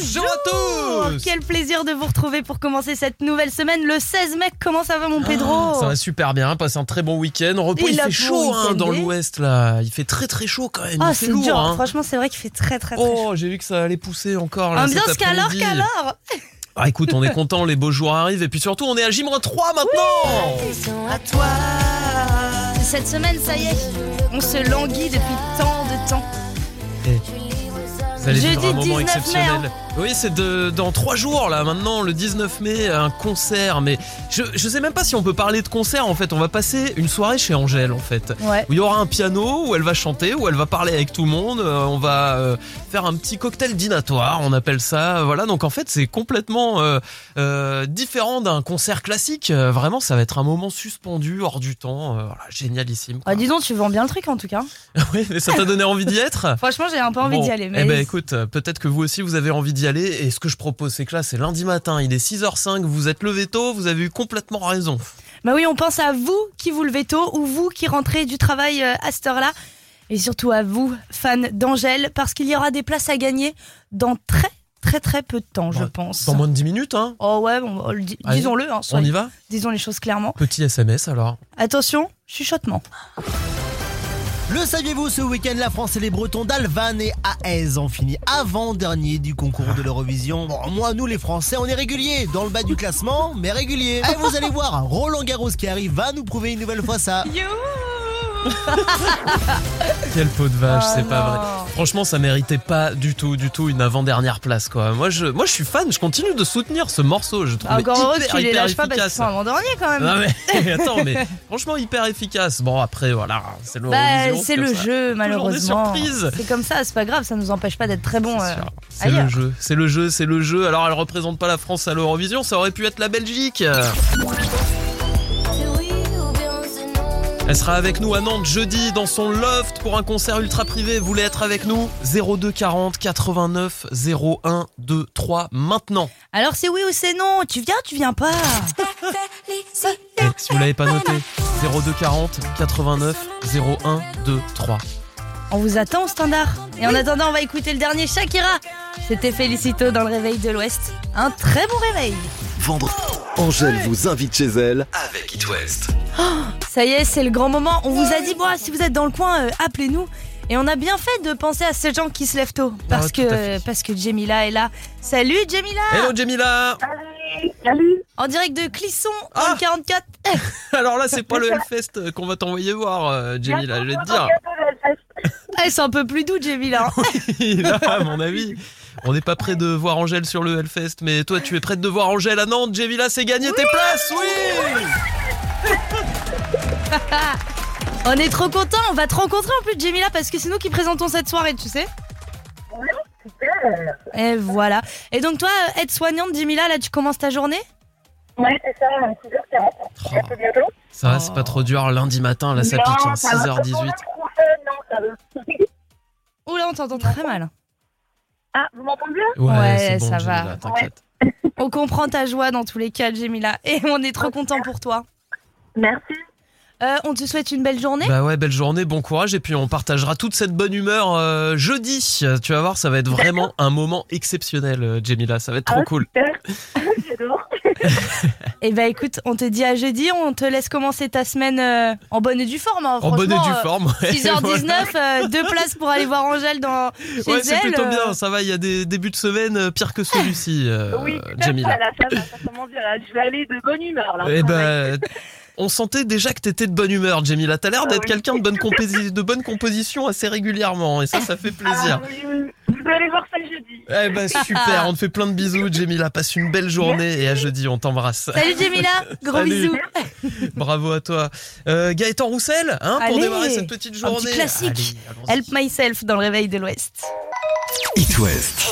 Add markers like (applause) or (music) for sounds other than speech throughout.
Bonjour à tous Quel plaisir de vous retrouver pour commencer cette nouvelle semaine. Le 16 mai, comment ça va mon Pedro Ça va super bien, passe un très bon week-end. Repos, il fait chaud hein, dans l'ouest là. Il fait très très chaud quand même. Ah, fait c'est lourd. hein. Franchement, c'est vrai qu'il fait très très très chaud. Oh, j'ai vu que ça allait pousser encore là. Ambiance qu'alors, qu'alors (laughs) Ah écoute, on est content, les beaux jours arrivent et puis surtout on est à J-3 maintenant. À toi Cette semaine, ça y est, on se languit depuis tant de temps. Vous allez Jeudi vivre un moment 19 mai, exceptionnel. hein. Oui, c'est dans trois jours là maintenant, le 19 mai, un concert. Mais je, je sais même pas si on peut parler de concert en fait. On va passer une soirée chez Angèle en fait. Ouais. Où il y aura un piano, où elle va chanter, où elle va parler avec tout le monde. euh, on va euh, faire un petit cocktail dînatoire, on appelle ça. Voilà, donc en fait c'est complètement euh, euh, différent d'un concert classique. Euh, vraiment, ça va être un moment suspendu, hors du temps. Voilà, génialissime. Ah, dis donc, tu vends bien le truc en tout cas. (laughs) oui, mais ça t'a donné envie d'y être? (laughs) Franchement, j'ai un peu envie Bon, d'y aller. Mais Eh ben écoute, euh, peut-être que vous aussi vous avez envie d'y aller. Et ce que je propose, c'est que là, c'est lundi matin, il est 6h05, vous êtes levé tôt, vous avez eu complètement raison. Bah oui, on pense à vous qui vous levez tôt ou vous qui rentrez du travail euh, à cette heure-là. Et surtout à vous, fans d'Angèle, parce qu'il y aura des places à gagner dans très très très peu de temps, je pense. Dans moins de 10 minutes, hein Oh ouais, bon, Allez, disons-le, hein, On y va? disons les choses clairement. Petit SMS alors. Attention, chuchotement. Le saviez-vous, ce week-end, la France et les Bretons d'Alvan et Aez ont fini avant-dernier du concours de l'Eurovision? Bon, moi, nous les Français, on est réguliers, dans le bas du classement, mais réguliers. Et vous allez voir, Roland Garros qui arrive va nous prouver une nouvelle fois ça. (laughs) (laughs) Quelle peau de vache, Oh c'est pas vrai. Franchement, ça méritait pas du tout, du tout une avant-dernière place quoi. Moi je, moi je suis fan, je continue de soutenir ce morceau. Je trouve Ah, Encore heureux qu'il les lâche pas parce qu'ils sont avant-dernier quand même. Non mais (laughs) (laughs) attends, mais franchement hyper efficace. Bon après voilà, c'est Bah, l'Eurovision. c'est le ça. jeu, malheureusement. C'est comme ça, c'est pas grave, ça nous empêche pas d'être très bon. C'est euh. C'est le jeu, c'est le jeu, c'est le jeu. Alors elle représente pas la France à l'Eurovision, ça aurait pu être la Belgique. Elle sera avec nous à Nantes jeudi dans son loft pour un concert ultra privé. Vous voulez être avec nous? 02 40 89 01 23 maintenant. Alors c'est oui ou c'est non? Tu viens, tu viens pas? Et si vous l'avez pas noté, 02 40 89 01 23. On vous attend au standard. Et en attendant, on va écouter le dernier Shakira. C'était Félicito dans le réveil de l'Ouest. Un très bon réveil. Vendredi, Angèle vous invite chez elle avec It West. Ça y est, c'est le grand moment. On vous a dit, bon, si vous êtes dans le coin, euh, appelez-nous. Et on a bien fait de penser à ces gens qui se lèvent tôt. Parce, Ah, que, parce que Jemila est là. Salut Jemila Hello Jamila En direct de Clisson, dans Ah le 44. (laughs) Alors là, c'est pas le Hellfest qu'on va t'envoyer voir, euh, Jamila, je vais te dire. Ah, (laughs) c'est un peu plus doux, Jemila. là, à mon avis. (laughs) On n'est pas prêt de voir Angèle sur le Hellfest, mais toi, tu es prête de voir Angèle à Nantes. Jamila, c'est gagné tes places, oui (laughs) on est trop contents. On va te rencontrer en plus, Jemila, parce que c'est nous qui présentons cette soirée, tu sais. Et voilà. Et donc, toi, aide-soignante, Jemila, là, tu commences ta journée Ouais, c'est ça, 6h40. Oh, Un peu bientôt. Ça va, c'est pas trop dur lundi matin, là, ça Non, pique, hein, ça va. 6h18. Non, ça va. Oula, on t'entend très mal. Ah, vous m'entendez Ouais, Ouais, bon, ça Jamila, va. t'inquiète. On comprend ta joie dans tous les cas, Jemila. Et on est trop content pour toi. Merci. Euh, on te souhaite une belle journée. Bah ouais, belle journée, bon courage, et puis on partagera toute cette bonne humeur euh, jeudi. Tu vas voir, ça va être vraiment un moment exceptionnel, euh, Jamila, ça va être trop Ah, cool. Et (laughs) bah (laughs) écoute, on te dit à jeudi. On te laisse commencer ta semaine euh, en bonne et due forme. hein, En bonne et due forme. ouais, 6h19, (laughs) voilà. euh, deux places pour aller voir Angèle dans chez Ouais, c'est plutôt bien, ça va, il y a des débuts de semaine pires que celui-ci, euh, oui, Jamila. là, ça va, ça commence bien, là. Je vais aller de bonne humeur, là. Eh ben, on sentait déjà que t'étais de bonne humeur, Jamila. T'as l'air Ah d'être oui. quelqu'un de bonne, de bonne composition assez régulièrement, et ça, ça fait plaisir. Ah, oui, oui. Vous allez voir ça jeudi. Eh ben, super, on te fait plein de bisous, Jamila. Passe une belle journée, et à jeudi, on t'embrasse. Salut Jemila, gros Salut. bisous. (laughs) Bravo à toi. Euh, Gaëtan Roussel, hein, pour démarrer cette petite un journée. petit classique. Allez. Help myself dans le réveil de l'Ouest. It West.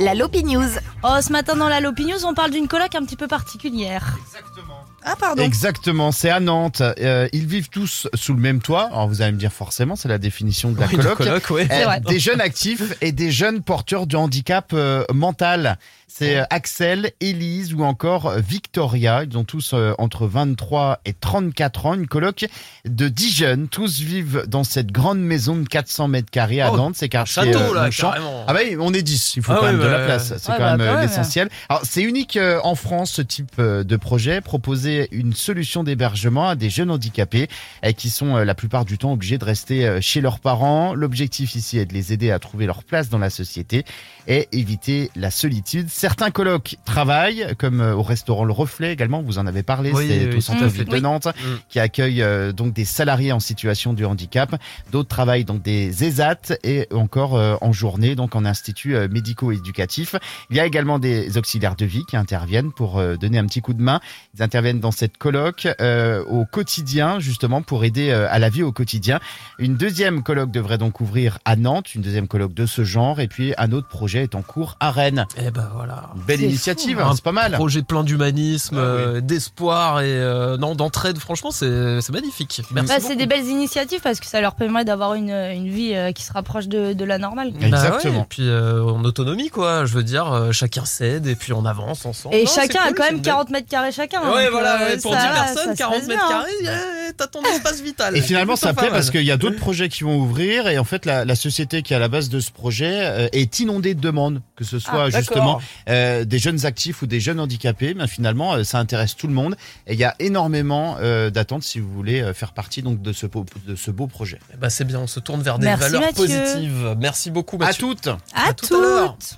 La Lopi News. Oh, ce matin dans la Lopi News, on parle d'une coloc un petit peu particulière. Exactement. Ah, pardon. Exactement, c'est à Nantes. Euh, ils vivent tous sous le même toit. Alors vous allez me dire forcément, c'est la définition de la Oui, coloc. coloc, ouais. Euh, des jeunes actifs et des jeunes porteurs de handicap euh, mental. C'est euh, Axel, Élise ou encore euh, Victoria. Ils ont tous euh, entre 23 et 34 ans. Une coloc de 10 jeunes. Tous vivent dans cette grande maison de 400 mètres carrés à Oh, Nantes. C'est quartier Château, euh, là, carrément. Ah bah oui, on est 10, il faut Ah quand même de bah, la ouais. place, c'est Ouais, quand bah, même l'essentiel. Alors c'est unique euh, en France ce type euh, de projet, proposer une solution d'hébergement à des jeunes handicapés euh, qui sont euh, la plupart du temps obligés de rester euh, chez leurs parents. L'objectif ici est de les aider à trouver leur place dans la société et éviter la solitude. Certains colloques travaillent, comme euh, au restaurant Le Reflet également, vous en avez parlé, Oui, c'est oui, au tout centre à ville fait. de. Nantes, Mm. qui accueille euh, donc des salariés en situation de handicap. D'autres travaillent dans des ESAT et encore euh, en journée, donc en institut euh, médico-éducatif. Il y a également des auxiliaires de vie qui interviennent pour euh, donner un petit coup de main. Ils interviennent dans cette colloque euh, au quotidien, justement, pour aider euh, à la vie au quotidien. Une deuxième colloque devrait donc ouvrir à Nantes, une deuxième colloque de ce genre, et puis un autre projet est en cours à Rennes. Eh ben voilà. Belle initiative, hein, hein. c'est pas mal. Projet plein d'humanisme, Ah oui. euh, d'espoir et euh, non d'entraide. Franchement, c'est magnifique. Merci. Bah, c'est des belles initiatives parce que ça leur permet d'avoir une, une vie euh, qui se rapproche de, de la normale. Bah Exactement. ouais, et puis euh, en autonomie, quoi. Je veux dire, euh, chacun cède et puis on avance ensemble. Et Non, chacun a cool, quand même une belle- 40 mètres carrés chacun. Ouais, donc, voilà, euh, ouais, pour ça 10 va, ça personnes, se 40 passe mètres bien, hein. carrés, t'as ton (laughs) espace vital. Et finalement, ça plaît parce qu'il y a d'autres projets qui vont ouvrir et en fait, la, la société qui est à la base de ce projet est inondée de demandes, que ce soit Ah, justement. Euh, des jeunes actifs ou des jeunes handicapés. Mais finalement, euh, ça intéresse tout le monde et il y a énormément euh, d'attentes si vous voulez euh, faire partie donc de ce beau, de ce beau projet. Eh ben, c'est bien, on se tourne vers des Merci, valeurs Mathieu. positives. Merci beaucoup, À toutes. À, À tout à l'heure. toutes.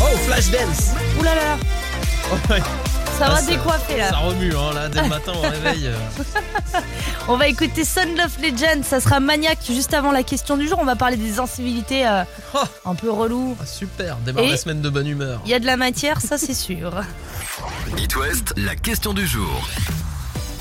Oh, Flashdance Ouh là là là. Ouais, Ça Ah, va ça- décoiffer là. Ça remue, hein, là, dès le matin au réveil. euh. (laughs) On va écouter Son of Legend, ça sera maniaque juste avant la question du jour. On va parler des incivilités euh, Oh. un peu relou. Ah, super, démarre Et- la semaine de bonne humeur. Il y a de la matière, ça c'est sûr. It West, la question du jour.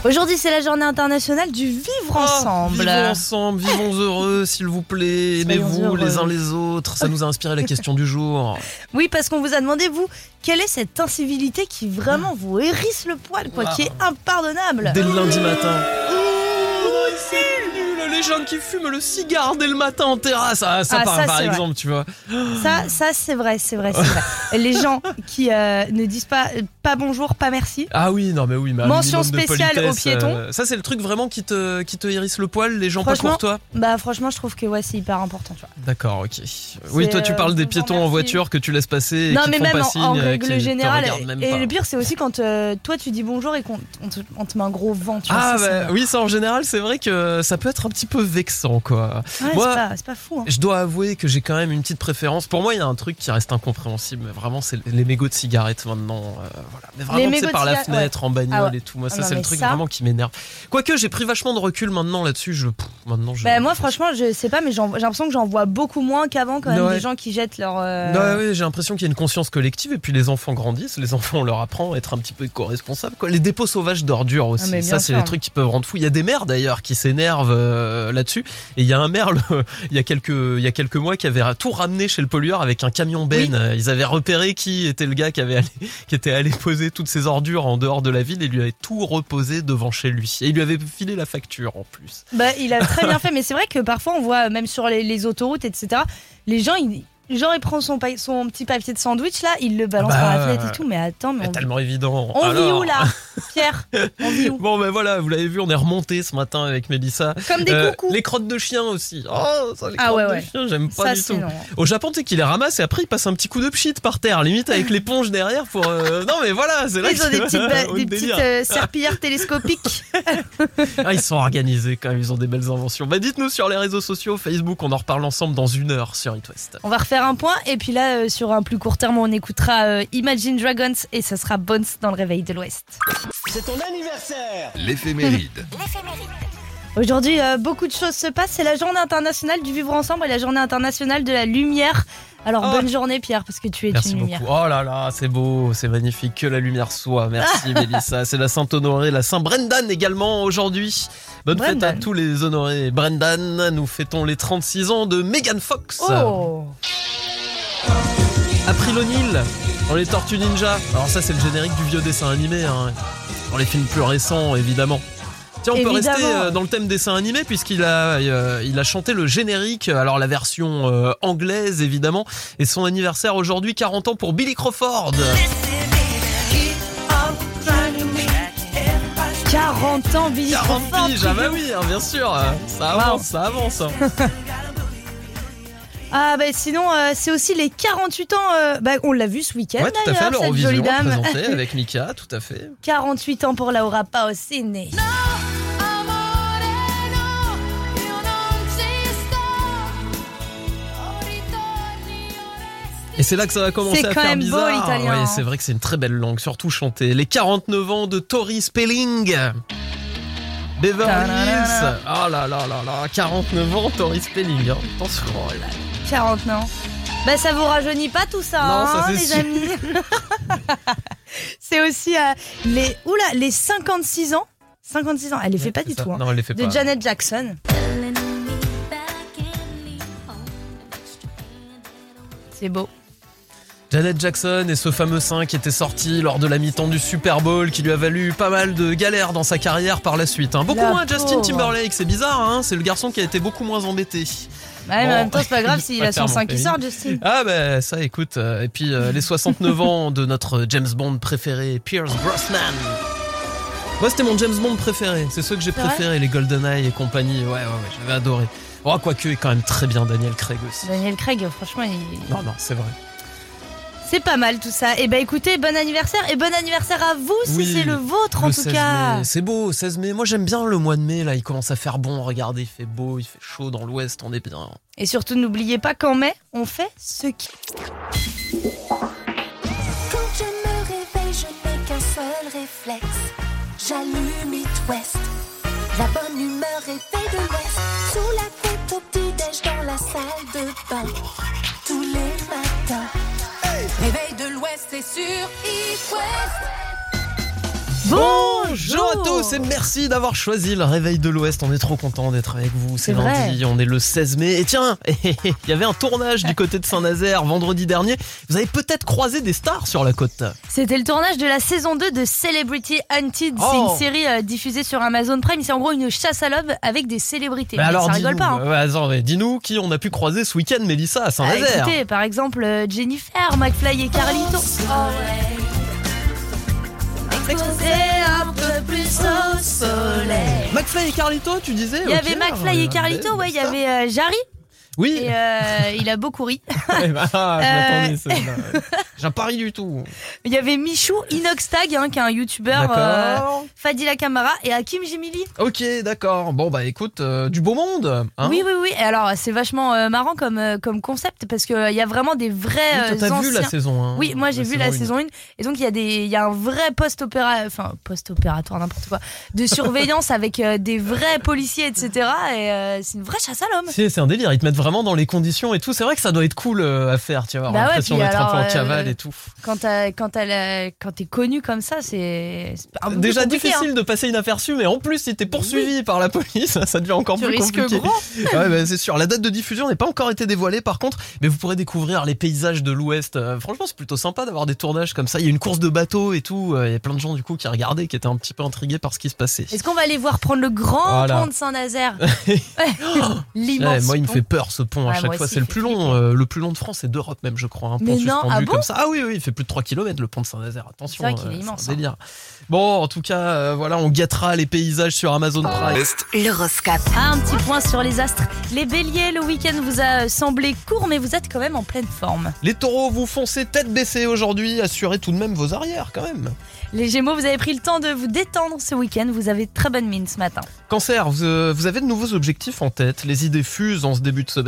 Aujourd'hui, c'est la journée internationale du vivre Oh, ensemble. vivons ensemble, vivons (laughs) heureux, s'il vous plaît. Aimez-vous les uns les autres. Ça nous a inspiré la question du jour. (laughs) Oui, parce qu'on vous a demandé, vous, quelle est cette incivilité qui vraiment vous hérisse le poil, quoi, qui est impardonnable Dès le lundi matin. Oh, les gens qui fument le cigare dès le matin en terrasse. Ah, ça, Ah, par, ça, par c'est vrai. exemple, tu vois. Ça, ça c'est vrai, c'est vrai, c'est vrai. (laughs) Les gens qui euh, ne disent pas pas bonjour, pas merci. Ah oui, non mais oui, mais Mention spéciale aux piétons. euh, ça c'est le truc vraiment qui te qui te hérisse le poil, les gens pas courtois. Bah franchement, je trouve que ouais, c'est hyper important, tu vois. D'accord, ok. Oui, toi tu euh, parles des piétons en voiture que tu laisses passer et non, qui mais te même en, en euh, règle générale. Et pas. le pire, c'est aussi (laughs) quand euh, toi tu dis bonjour et qu'on on te, on te met un gros vent, tu. Ah bah, oui, ça en général, c'est vrai que ça peut être un petit peu vexant quoi. Ouais, Moi- c'est pas, fou. hein. Je dois avouer que j'ai quand même une petite préférence. Pour moi, il y a un truc qui reste incompréhensible. mais Vraiment, c'est les mégots de cigarettes maintenant. euh, voilà. Mais vraiment, c'est par la fenêtre, en bagnole Ah et tout. Moi, Ah ça, c'est le truc ça- vraiment qui m'énerve. Quoique, j'ai pris vachement de recul maintenant là-dessus. Je, pff, maintenant, je. Bah, moi, franchement, je sais pas, mais j'ai l'impression que j'en vois beaucoup moins qu'avant, quand même, Ouais. des gens qui jettent leur. euh, ouais, j'ai l'impression qu'il y a une conscience collective et puis les enfants grandissent, les enfants on leur apprend à être un petit peu co-responsables. Quoi. Les dépôts sauvages d'ordures aussi, Ah, mais ça c'est les trucs qui peuvent rendre fou. Il y a des maires d'ailleurs qui s'énervent euh, là-dessus et il y a un maire le- (laughs) il y a quelques il y a quelques mois qui avait tout ramené chez le pollueur avec un camion ben. Oui. Euh, Ils avaient repéré qui était le gars qui avait allé, (laughs) qui était allé poser toutes ces ordures en dehors de la ville et lui avait tout reposé devant chez lui et il lui avait filé la facture en plus. Bah, il a très bien fait, mais c'est vrai que parfois on voit, même sur les, les autoroutes, etc., les gens, ils, genre, il prend son, pa- son petit papier de sandwich, là, il le balance Bah, par la fenêtre et tout, mais attends, mais C'est on, tellement évident. on vit Alors- où là Pierre (laughs) On vit où Bon ben voilà, vous l'avez vu, on est remonté ce matin avec Mélissa. Comme des Euh, coucous. les crottes de chien aussi. Oh, ça, les Ah crottes ouais, de ouais. chien, j'aime pas Ça, du c'est tout. non. Au Japon, tu sais qu'il les ramasse et après il passe un petit coup de pchit par terre, limite avec (laughs) l'éponge derrière pour. euh, Non mais voilà, c'est là Ils que ont des c'est (laughs) petites, ba- au des délire. petites euh, serpillères télescopiques. Ah, ils sont organisés quand même, ils ont des belles inventions. Bah dites-nous sur les réseaux sociaux, Facebook, on en reparle ensemble dans une heure sur It West. On va refaire un point, et puis là, euh, sur un plus court terme, on écoutera euh, Imagine Dragons, et ça sera Bones dans le réveil de l'Ouest. (laughs) L'éphéméride. Aujourd'hui, euh, beaucoup de choses se passent. C'est la journée internationale du vivre ensemble et la journée internationale de la lumière. Alors, Oh. bonne journée, Pierre, parce que tu es Merci une beaucoup. lumière. Oh là là, c'est beau, c'est magnifique, que la lumière soit. Merci (laughs) Mélissa. C'est la Sainte Honorée, la Saint Brendan également aujourd'hui. Bonne fête à tous les honorés. Brendan, nous fêtons les 36 ans de Megan Fox. Oh April O'Neil dans les Tortues Ninja. Alors ça c'est le générique du vieux dessin animé, hein. dans les films plus récents évidemment. Tiens, on peut rester euh, dans le thème dessin animé puisqu'il a, euh, il a chanté le générique, alors la version euh, anglaise évidemment, et son anniversaire aujourd'hui, 40 ans pour Billy Crawford. 40 ans, Billy 40 Crawford. piges, ah bah oui, hein, bien sûr, ça avance, ça avance. (laughs) Ah bah sinon, euh, c'est aussi les 48 ans, euh, bah, on l'a vu ce week-end Ouais, d'ailleurs, cette jolie dame. présenté (laughs) avec Mika, tout à fait. 48 ans pour Laura Pausini. Amore Et c'est là que ça va commencer C'est à quand faire même beau, bizarre. l'italien, Ouais, c'est vrai que c'est une très belle langue, surtout chanter. Les 49 ans de Tori Spelling. Beverly. Hills. Oh là là là là, 49 ans Tori Spelling. hein. Attention. oh là là. 40 ans. Bah ça vous rajeunit pas tout ça, Non, ça, hein, c'est les sûr. amis. (laughs) c'est aussi euh, les oula, les 56 ans. 56 ans, elle les fait pas du ça. tout. hein. Non, elle les fait De pas. Janet Jackson. C'est beau. Janet Jackson et ce fameux sein qui était sorti lors de la mi-temps du Super Bowl qui lui a valu pas mal de galères dans sa carrière par la suite. hein. Beaucoup La moins Justin. Timberlake, c'est bizarre, hein c'est le garçon qui a été beaucoup moins embêté. Ouais, mais en même temps, c'est pas grave s'il a (laughs) son clairement sein qui fait. sort, Justin. Ah bah ça écoute, euh, et puis euh, les 69 ans de notre James Bond préféré, Pierce Brosnan. Moi c'était mon James Bond préféré, c'est ceux que j'ai préférés, les GoldenEye et compagnie, ouais ouais ouais, j'avais adoré. Oh quoique il est quand même très bien Daniel Craig aussi. Daniel Craig, franchement, il- Non non c'est vrai. C'est pas mal tout ça. Et bah écoutez, bon anniversaire et bon anniversaire à vous si Oui, c'est le vôtre en Le tout 16 cas. C'est beau, 16 mai. Moi j'aime bien le mois de mai, là il commence à faire bon, regardez, il fait beau, il fait chaud dans l'ouest, on est bien. Et surtout, n'oubliez pas qu'en mai, on fait ce qui. Quand je me réveille, je n'ai qu'un seul réflexe. J'allume It West. La bonne humeur est faite de l'Ouest. Sous la couette au petit-déj dans la salle de bain. C'est sur It West. Bonjour à tous et merci d'avoir choisi le réveil de l'Ouest. On est trop content d'être avec vous. C'est lundi, on est le 16 mai. Et tiens, (laughs) il y avait un tournage du côté de Saint-Nazaire vendredi dernier. Vous avez peut-être croisé des stars sur la côte. C'était le tournage de la saison 2 de Celebrity Hunted. C'est Oh. une série euh, diffusée sur Amazon Prime. C'est en gros une chasse à l'homme avec des célébrités. Alors, ça rigole dis-nous, pas. hein. ouais, attends, mais dis-nous qui on a pu croiser ce week-end, Mélissa, à Ah, Saint-Nazaire. écoutez, par exemple, euh, Jennifer, McFly et Carlito. Exposé un peu plus au soleil. McFly et Carlito, tu disais Il y avait McFly et Carlito, ouais, il y avait euh, Jarry Oui, et euh, il a beaucoup ri. (laughs) Eh ben, ah, je Euh. (laughs) J'ai un pari du tout. Il y avait Michou Inoxtag, hein, qui est un youtubeur, euh. Fadila Kamara et Hakim Jimili. Ok, d'accord. Bon, bah écoute, euh, du beau monde. Hein oui, oui, oui. Et alors, c'est vachement marrant comme, comme concept parce qu'il y a vraiment des vrais Oui, t'as vu la saison 1 Oui, moi j'ai vu la saison 1 et donc il y a des y a un vrai post-opéra enfin post-opératoire n'importe quoi de (laughs) surveillance avec des vrais policiers etc et c'est une vraie chasse à l'homme. C'est c'est un délire, ils te mettent vraiment dans les conditions et tout. C'est vrai que ça doit être cool euh, à faire, tu vois. Bah ouais, d'être un peu en euh, cavale et tout. Quand t'es connu comme ça c'est Déjà compliqué, difficile hein. de passer inaperçu, mais en plus, si t'es poursuivi par la police, (laughs) ça devient encore Tu plus compliqué. gros. (laughs) ouais, bah, c'est sûr. La date de diffusion n'est pas encore été dévoilée, par contre, mais vous pourrez découvrir les paysages de l'Ouest. Euh, franchement, c'est plutôt sympa d'avoir des tournages comme ça. Il y a une course de bateau et tout. Il y a plein de gens du coup qui regardaient, qui étaient un petit peu intrigués par ce qui se passait. Est-ce qu'on va aller voir prendre le grand Voilà. pont de Saint-Nazaire (laughs) Ouais. L'immense. Ouais, moi, il me fait peur ce pont à chaque fois. C'est le plus long, euh, le plus long de France et d'Europe même, je crois. Un pont Mais non, suspendu ah bon comme ça. Ah oui, oui, il fait plus de 3 km le pont de Saint-Nazaire. Attention, C'est euh, immense, un délire. Bon, en tout cas, euh, voilà, on guettera les paysages sur Amazon Prime. L'horoscope. Ah, un petit point sur les astres. Les béliers, le week-end vous a semblé court, mais vous êtes quand même en pleine forme. Les taureaux, vous foncez tête baissée aujourd'hui. Assurez tout de même vos arrières quand même. Les gémeaux, vous avez pris le temps de vous détendre ce week-end. Vous avez très bonne mine ce matin. Cancer, vous, euh, vous avez de nouveaux objectifs en tête. Les idées fusent en ce début de semaine.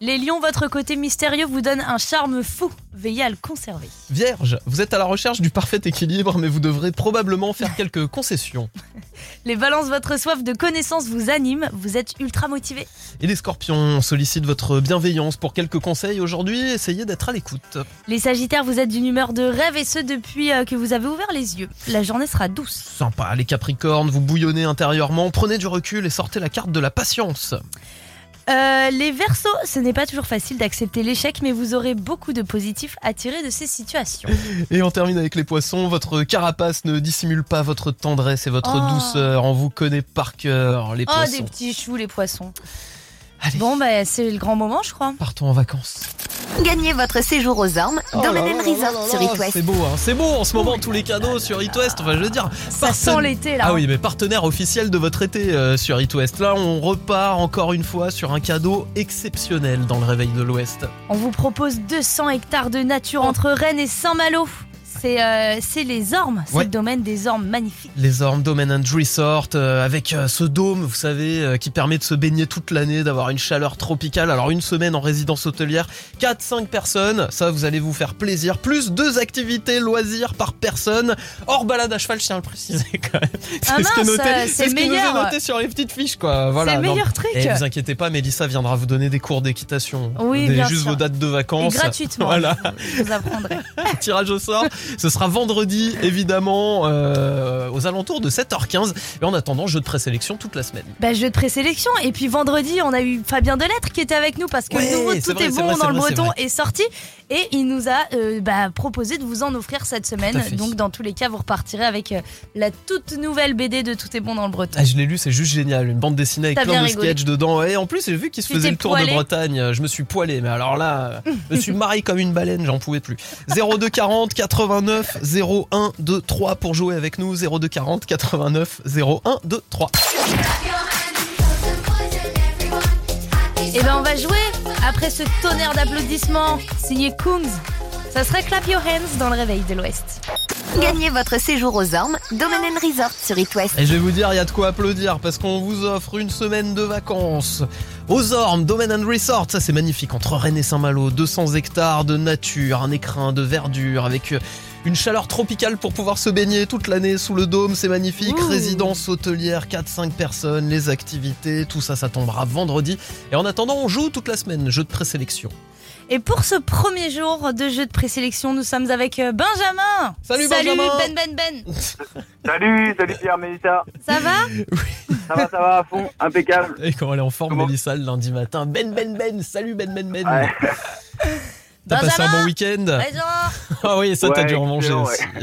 Les lions, votre côté mystérieux vous donne un charme fou. Veillez à le conserver. Vierge, vous êtes à la recherche du parfait équilibre, mais vous devrez probablement faire (laughs) quelques concessions. Les balances, votre soif de connaissance vous anime. Vous êtes ultra motivé. Et les scorpions, on sollicite votre bienveillance pour quelques conseils aujourd'hui. Essayez d'être à l'écoute. Les sagittaires, vous êtes d'une humeur de rêve et ce depuis euh, que vous avez ouvert les yeux. La journée sera douce. Sympa, les capricornes, vous bouillonnez intérieurement, prenez du recul et sortez la carte de la patience. Euh, les versos, ce n'est pas toujours facile d'accepter l'échec, mais vous aurez beaucoup de positifs à tirer de ces situations. (laughs) Et on termine avec les poissons. Votre carapace ne dissimule pas votre tendresse et votre Oh. douceur. On vous connaît par cœur, les Oh, poissons. des petits choux, les poissons. Allez, Bon, bah, c'est le grand moment, je crois. partons en vacances. Gagnez votre séjour aux Ormes, Oh là Domaine là Resort là là sur là, It West. C'est beau, hein. c'est beau en ce moment tous les cadeaux sur It West. Enfin, je veux dire, Ça parten- sent l'été, là. Ah oui, mais partenaire officiel de votre été euh, sur It West. Là, on repart encore une fois sur un cadeau exceptionnel dans le réveil de l'Ouest. On vous propose 200 hectares de nature Oh. entre Rennes et Saint-Malo. C'est euh, c'est les Ormes, c'est Ouais. le domaine des Ormes magnifiques. Les Ormes Domain and Resort euh, avec euh, ce dôme, vous savez, qui permet de se baigner toute l'année, d'avoir une chaleur tropicale. Alors une semaine en résidence hôtelière, 4-5 personnes, ça vous allez vous faire plaisir. Plus deux activités loisirs par personne. Hors balade à cheval, je tiens à le préciser (laughs) quand même. C'est Ah ce qui nous est noté sur les petites fiches quoi. Voilà. c'est le non. meilleur truc. Et vous inquiétez pas, Mélissa viendra vous donner des cours d'équitation. Oui, Donnez bien juste sûr. vos dates de Et vacances. gratuitement. (laughs) Voilà. Vous apprendrai. (laughs) tirage au sort. Ce sera vendredi, évidemment, euh, aux alentours de 7h15. Et en attendant, jeu de présélection toute la semaine. Bah, jeu de présélection. Et puis vendredi, on a eu Fabien Delettre qui était avec nous parce que Ouais, le nouveau Tout vrai, est bon vrai, dans le vrai, breton est sorti. Et il nous a euh, bah, proposé de vous en offrir cette semaine. Donc, dans tous les cas, vous repartirez avec euh, la toute nouvelle BD de Tout est bon dans le breton. Ah, je l'ai lu, c'est juste génial. Une bande dessinée avec plein de sketchs dedans. Et en plus, j'ai vu qu'il se Tu faisait le tour poilé de Bretagne. Je me suis poilé. Mais alors là, je me suis (laughs) marié comme une baleine, j'en pouvais plus. 02 40 89 01 2 3 pour jouer avec nous. 02 40 89 01 2 3. Et ben, on va jouer après ce tonnerre d'applaudissements signé Kungs. Ça serait Clap Your Hands dans le réveil de l'Ouest. Gagnez votre séjour aux Ormes, Domaine Resort sur It West. Et je vais vous dire, il y a de quoi applaudir parce qu'on vous offre une semaine de vacances aux Ormes, Domain and Resort. Ça, c'est magnifique. Entre Rennes et Saint-Malo, 200 hectares de nature, un écrin de verdure avec euh, une chaleur tropicale pour pouvoir se baigner toute l'année sous le dôme. C'est magnifique. Ouh. Résidence hôtelière, 4-5 personnes, les activités, tout ça, ça tombera vendredi. Et en attendant, on joue toute la semaine. Jeu de présélection. Et pour ce premier jour de jeu de présélection, nous sommes avec euh, Benjamin. Salut, Benjamin. Ben Ben Ben. (laughs) Salut, salut Pierre, Mélissa. Ça va? Ça va, ça va à fond, impeccable. Et quand elle est en forme, Mélissa, le lundi matin. Ben, Ben, Ben. Salut, Ben, Ben, Ben. Ouais. T'as passé un bon week-end. (laughs) Ah oui, ça t'as dû en manger.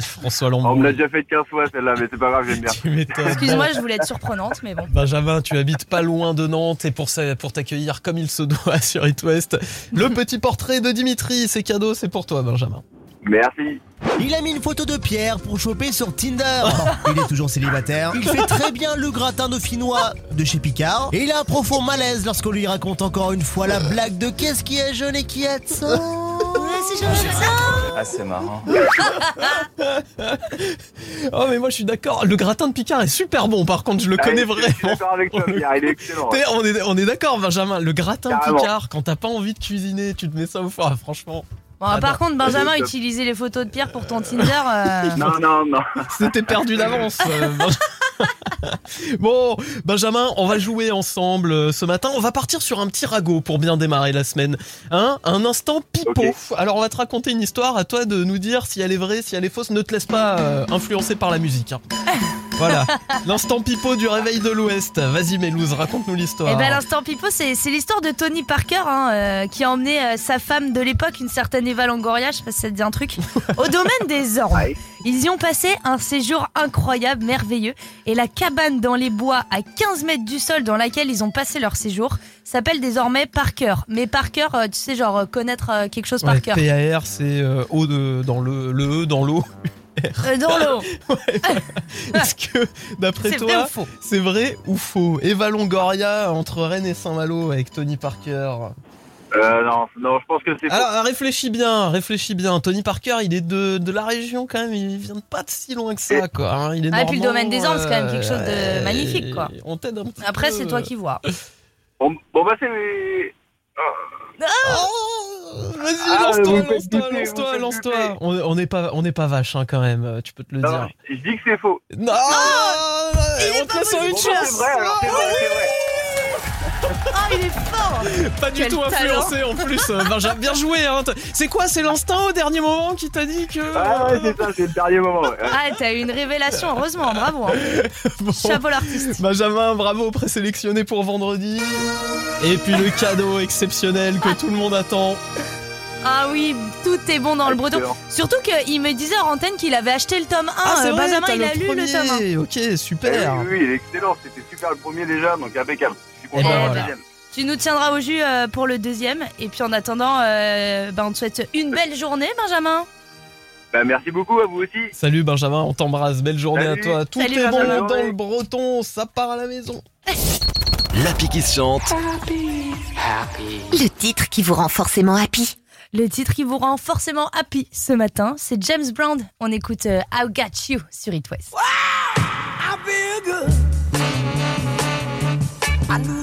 François On Lambron. me l'a déjà fait 15 fois celle-là, mais c'est pas grave, j'aime bien. (laughs) Tu m'étonnes. Excuse-moi, je voulais être surprenante, mais bon. Benjamin, tu habites pas loin de Nantes et pour, ça- pour t'accueillir comme il se doit (laughs) sur It West, le petit portrait de Dimitri, c'est cadeau, c'est pour toi Benjamin. Merci. Il a mis une photo de Pierre pour choper sur Tinder. Il est toujours célibataire. Il fait très bien le gratin dauphinois de chez Picard. Et il a un profond malaise lorsqu'on lui raconte encore une fois la blague de qu'est-ce qui est jaune et qui est ça. Ah, c'est marrant. (laughs) Oh mais moi je suis d'accord, le gratin de Picard est super bon par contre, je le connais Ouais, Je suis vraiment. d'accord avec toi, On le- Pierre, il est excellent. T'es- On est, on est d'accord Benjamin, le gratin de Carrément. Picard, quand t'as pas envie de cuisiner, tu te mets ça au four, (laughs) Ah, franchement, Bon, par contre, Benjamin Top. utilisait les photos de Pierre pour ton Tinder. euh, (laughs) Non, non, non. c'était perdu d'avance. euh, (laughs) bon, Benjamin, on va jouer ensemble euh, ce matin. On va partir sur un petit ragot pour bien démarrer la semaine. Hein un instant pipeau. Ok. Alors, on va te raconter une histoire. À toi de nous dire si elle est vraie, si elle est fausse. Ne te laisse pas euh, influencer par la musique. hein. (laughs) Voilà, (laughs) l'instant pipeau du réveil de l'Ouest. Vas-y, Mélouse, raconte-nous l'histoire. Et ben l'instant pipeau, c'est c'est l'histoire de Tony Parker hein, euh, qui a emmené euh, sa femme de l'époque, une certaine Eva Longoria, je sais pas si ça te dit un truc, (laughs) au domaine des ormes. Ils y ont passé un séjour incroyable, merveilleux. Et la cabane dans les bois à 15 mètres du sol dans laquelle ils ont passé leur séjour s'appelle désormais Parker. Mais Parker, euh, tu sais, genre connaître euh, quelque chose par cœur. PAR, c'est euh, eau de, dans le, le E dans l'eau. Euh, dans l'eau. (laughs) (laughs) Est-ce que, d'après toi, c'est vrai ou faux? Eva Longoria entre Rennes et Saint-Malo avec Tony Parker. Euh, non, non, je pense que c'est faux. Alors réfléchis bien, réfléchis bien. Tony Parker, il est de, de la région quand même, il vient de pas de si loin que ça quoi. hein. Il est Ah, et puis le domaine des Andes, c'est quand même quelque chose de euh, magnifique, quoi. On t'aide un petit Après, peu. c'est toi qui vois. Bon, bon bah c'est... Oh, Vas-y, Ah, lance-toi, lance-toi, lance-toi. On n'est pas, on n'est pas vache hein, quand même. euh, Tu peux te le Non, dire. je dis que c'est faux. Non, on te laisse en une chance. c'est vrai, alors c'est vrai, c'est vrai. Ah, il est fort Pas du Quel tout talent. influencé en plus. euh, Benjamin, bien joué. Hein. C'est quoi C'est l'instinct au dernier moment qui t'a dit que. Ah ouais, c'est ça, c'est le dernier moment. ouais. Ah, t'as eu une révélation, heureusement, bravo. hein. (laughs) Bon. Chapeau l'artiste. Benjamin, bravo, présélectionné pour vendredi. Et puis le cadeau exceptionnel que tout le monde attend. Ah oui, tout est bon dans le breton. Surtout qu'il me disait en antenne qu'il avait acheté le tome 1. Ah, vrai, Benjamin, il le a lu le tome 1. premier. Ok, Eh super. oui, oui, il est excellent. C'était super le premier déjà, donc impeccable. Eh ben voilà. deuxième. Tu nous tiendras au jus euh, pour le deuxième. Et puis en attendant, euh, ben, on te souhaite une belle journée, Benjamin. Bah, merci beaucoup à vous aussi. Salut Benjamin, on t'embrasse. Belle journée Salut. à toi. Tout Salut, est bon dans le breton. Ça part à la maison. (laughs) L'appli qui se chante. Le titre qui vous rend forcément happy. Le titre qui vous rend forcément happy ce matin, c'est James Brown. On écoute euh, I Got You sur It West. I feel good.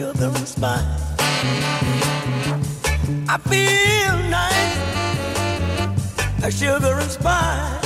children's spine. I feel nice, a sugar and spice.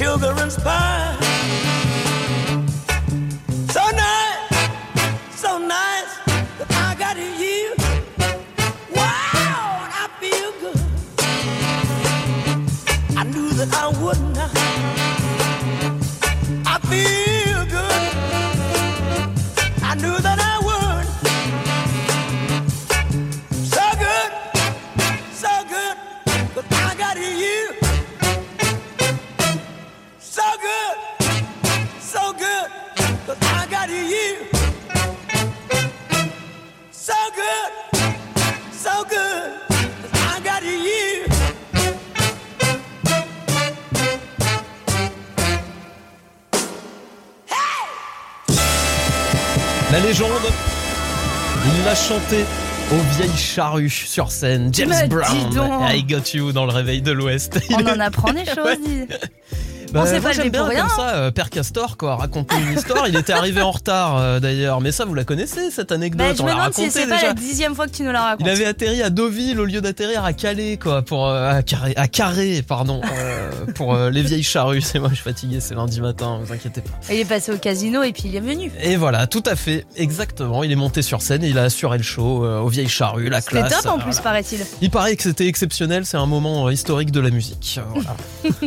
children's pie. Chanté aux vieilles charrues sur scène. James Brown. I Got You dans le réveil de l'Ouest. On en apprend des (laughs) choses. Bah, On s'est moi, pas j'aime bien rien, comme ça, euh, Père Castor, quoi, raconter une histoire. Il était arrivé en retard euh, d'ailleurs, mais ça vous la connaissez cette anecdote Bah, je On me l'a demande si c'est pas déjà. la dixième fois que tu nous la racontes. Il avait atterri à Deauville au lieu d'atterrir à Calais, quoi, pour euh, à Carré, à Carré, pardon, pour les vieilles charrues. C'est moi, je suis fatigué, c'est lundi matin, vous inquiétez pas. Il est passé au casino et puis il est venu. Et voilà, tout à fait, exactement. Il est monté sur scène et il a assuré le show aux vieilles charrues, la C'était classe. top en plus, voilà. paraît-il. Il paraît que c'était exceptionnel, c'est un moment historique de la musique. Voilà. (laughs)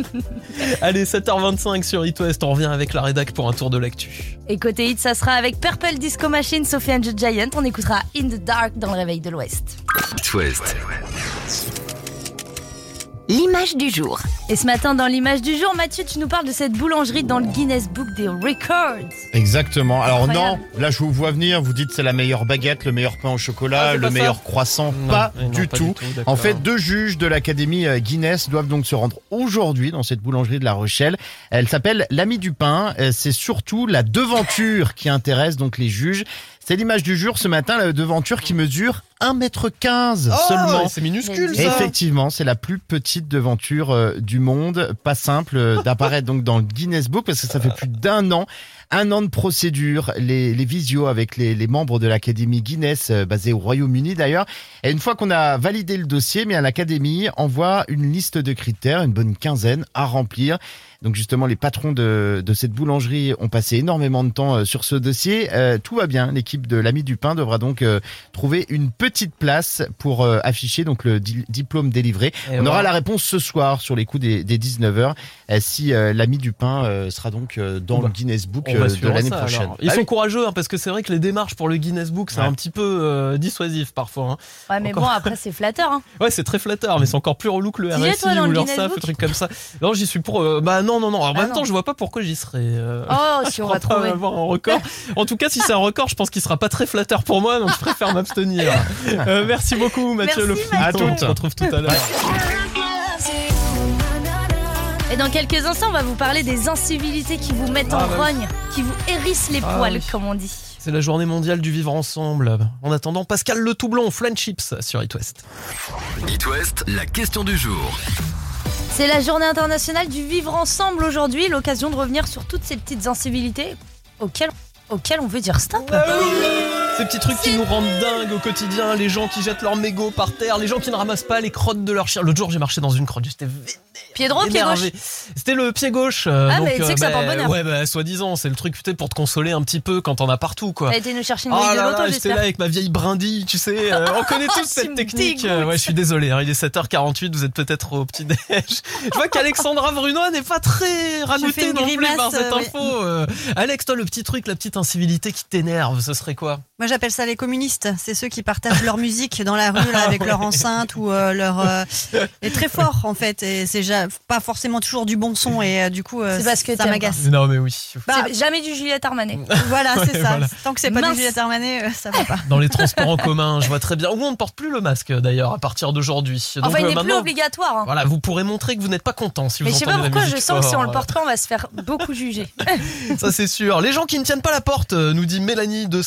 Allez, 7h25 sur It West, on revient avec la rédac pour un tour de l'actu. Et côté hit, ça sera avec Purple Disco Machine, Sophie and the Giant. On écoutera In the Dark dans le réveil de l'Ouest. It West. L'image du jour. Et ce matin, dans l'image du jour, Mathieu, tu nous parles de cette boulangerie dans le Guinness Book des Records. Exactement. Alors Incroyable. non, là je vous vois venir, vous dites c'est la meilleure baguette, le meilleur pain au Ah, chocolat, c'est le ça meilleur croissant. Non, pas, eh non, du, pas tout. En fait, deux juges de l'Académie euh, Guinness doivent donc se rendre aujourd'hui dans cette boulangerie de La Rochelle. Elle s'appelle l'Ami du pain. Euh, C'est surtout la devanture qui intéresse donc les juges. C'est l'image du jour ce matin, la devanture qui mesure 1m15 Oh, seulement. c'est minuscule ça. Effectivement, c'est la plus petite devanture euh, du monde. Pas simple euh, (laughs) d'apparaître donc dans le Guinness Book parce que ça fait plus d'un an. Un an de procédure, les, les visios avec les, les membres de l'Académie Guinness, euh, basée au Royaume-Uni d'ailleurs. Et une fois qu'on a validé le dossier, mais l'Académie envoie une liste de critères, une bonne quinzaine à remplir. Donc justement, les patrons de, de cette boulangerie ont passé énormément de temps sur ce dossier. Euh, tout va bien. L'équipe de l'Ami du Pain devra donc euh, trouver une petite place pour euh, afficher donc le di- diplôme délivré. Et On aura la réponse ce soir sur les coups des, des 19h euh, si euh, l'Ami du Pain euh, sera donc euh, dans le Guinness Book euh, de l'année prochaine. alors. Ils Ah sont oui. courageux hein, parce que c'est vrai que les démarches pour le Guinness Book c'est Ouais. un petit peu euh, dissuasif parfois. hein. Ouais, mais Encore. bon, (laughs) après, c'est flatteur. Hein. Ouais, c'est très flatteur, mais c'est encore plus relou que le RSI toi, dans ou le l'URSSAF, Guinness ou Book trucs comme ça. Non, j'y suis pour. euh, bah non, non, non. En Ah même non. temps, je vois pas pourquoi j'y serais. euh, Oh, si on (laughs) va trouver. avoir un record. En tout cas, si c'est un record, je pense qu'il sera pas très flatteur pour moi, donc je préfère m'abstenir. (laughs) Euh, merci beaucoup, Mathieu Merci, Le Mathieu. À toutes. On se retrouve tout à l'heure. Et dans quelques instants, on va vous parler des incivilités qui vous mettent en Ah, oui. rogne, qui vous hérissent les Ah, poils, oui. comme on dit. C'est la journée mondiale du vivre ensemble. En attendant, Pascal Le Toublon, Friendships sur It West. It West, la question du jour. C'est la journée internationale du vivre ensemble aujourd'hui, l'occasion de revenir sur toutes ces petites incivilités auxquelles, auxquelles on veut dire stop. Ces petits trucs qui nous rendent dingues au quotidien, les gens qui jettent leurs mégots par terre, les gens qui ne ramassent pas les crottes de leur chien. L'autre jour, j'ai marché dans une crotte, j'étais Pied droit, pied gauche. C'était le pied gauche. euh, Ah, donc, mais tu sais que ça bah, porte bonheur. Ouais, bah, soi-disant, c'est le truc peut-être pour te consoler un petit peu quand t'en as partout, quoi. T'as été nous chercher une Oh de là, j'étais là avec ma vieille brindille, tu sais. euh, on (laughs) connaît tous cette technique. Euh, ouais, je suis désolé, hein, il est 7h48, vous êtes peut-être au petit-déj. (laughs) Je vois qu'Alexandra Brunois n'est pas très une non plus par cette euh, info. euh. Alex, toi, le petit truc, la petite incivilité qui t'énerve, ce serait quoi? Moi j'appelle ça les communistes. C'est ceux qui partagent leur musique dans la rue là, avec leur enceinte ou euh, leur. euh, est très fort en fait. Et c'est ja- pas forcément toujours du bon son et euh, du coup euh, C'est parce que ça m'agace. Non, mais oui. Bah, jamais du Juliette Armanet. voilà, c'est Ouais, ça. voilà. Tant que c'est pas Mince. du Juliette Armanet, euh, ça va pas. Dans les transports en commun, je vois très bien. Où on ne porte plus le masque d'ailleurs à partir d'aujourd'hui. Donc, Enfin, il euh, n'est plus obligatoire. hein. Voilà, vous pourrez montrer que vous n'êtes pas content si vous Mais je sais pas pourquoi, je sens que si on le porte pas, on va se faire beaucoup juger. (laughs) Ça c'est sûr. Les gens qui ne tiennent pas la porte, nous dit Mélanie de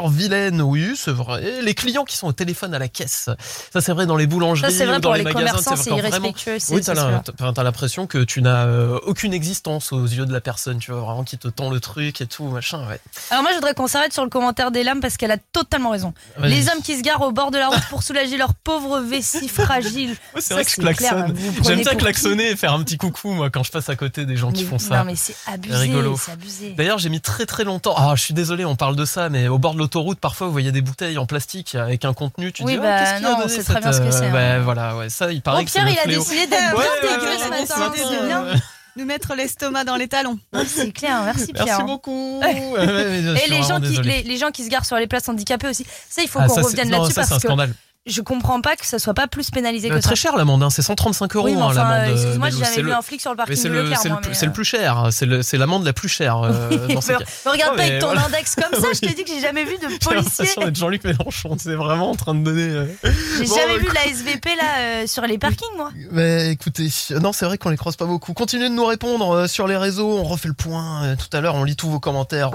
Saint-Jean-sur-Vilaine. Oui, c'est vrai. Les clients qui sont au téléphone à la caisse. Ça c'est vrai dans les boulangeries Ça, vrai ou dans pour les, les magasins. commerçants, c'est irrespectueux. Oui, t'as l'impression que tu n'as euh, aucune existence aux yeux de la personne, tu vois, vraiment qui te tend le truc et tout, machin, ouais. Alors moi, je voudrais qu'on s'arrête sur le commentaire des lames parce qu'elle a totalement raison. Les hommes qui se garent au bord de la route pour soulager leur pauvre vessie (laughs) fragile. Ouais, c'est vrai que je klaxonne. J'aime bien klaxonner et faire un petit coucou, moi, quand je passe à côté des gens qui font ça. Non mais c'est abusé, rigolo. c'est abusé. D'ailleurs, j'ai mis très très longtemps. Ah, je suis désolé, on parle de ça, mais au bord de l'autoroute, parfois, vous voyez des bouteilles en plastique avec un contenu. Tu Oui, dis, oh, bah, qu'est-ce qu'il a donné, c'est très cette, bien ce que euh, c'est, ouais, hein. voilà, ouais, ça, il paraît que c'est Pierre, il a décidé d'être Ouais, bien ce matin, c'est bien. Nous mettre l'estomac dans les talons. (laughs) C'est clair, merci Pierre. Merci hein. beaucoup. (laughs) Et les gens, vraiment qui, les, les gens qui se garent sur les places handicapées aussi. Ça, il faut Ah, qu'on revienne là-dessus ça, c'est un parce que. Je comprends pas que ça soit pas plus pénalisé que ça. très cher l'amende, hein, c'est 135 euros Oui, hein, enfin, l'amende. euh, excuse-moi, j'ai jamais vu un flic sur le parking c'est de le, euh, plus cher, hein, c'est l'amende la plus chère. euh, (laughs) dans ces Me cas. me regarde Non, pas avec ton voilà. index comme (laughs) ça, je te dis que j'ai jamais vu de (laughs) J'ai policier. d'être Jean-Luc Mélenchon, c'est vraiment en train de donner. euh, J'ai Bon, jamais vu écoute- la SVP là sur les parkings, moi. Mais écoutez, non, c'est vrai qu'on les croise pas beaucoup. Continuez de nous répondre sur les réseaux, on refait le point. tout à l'heure, on lit tous vos commentaires.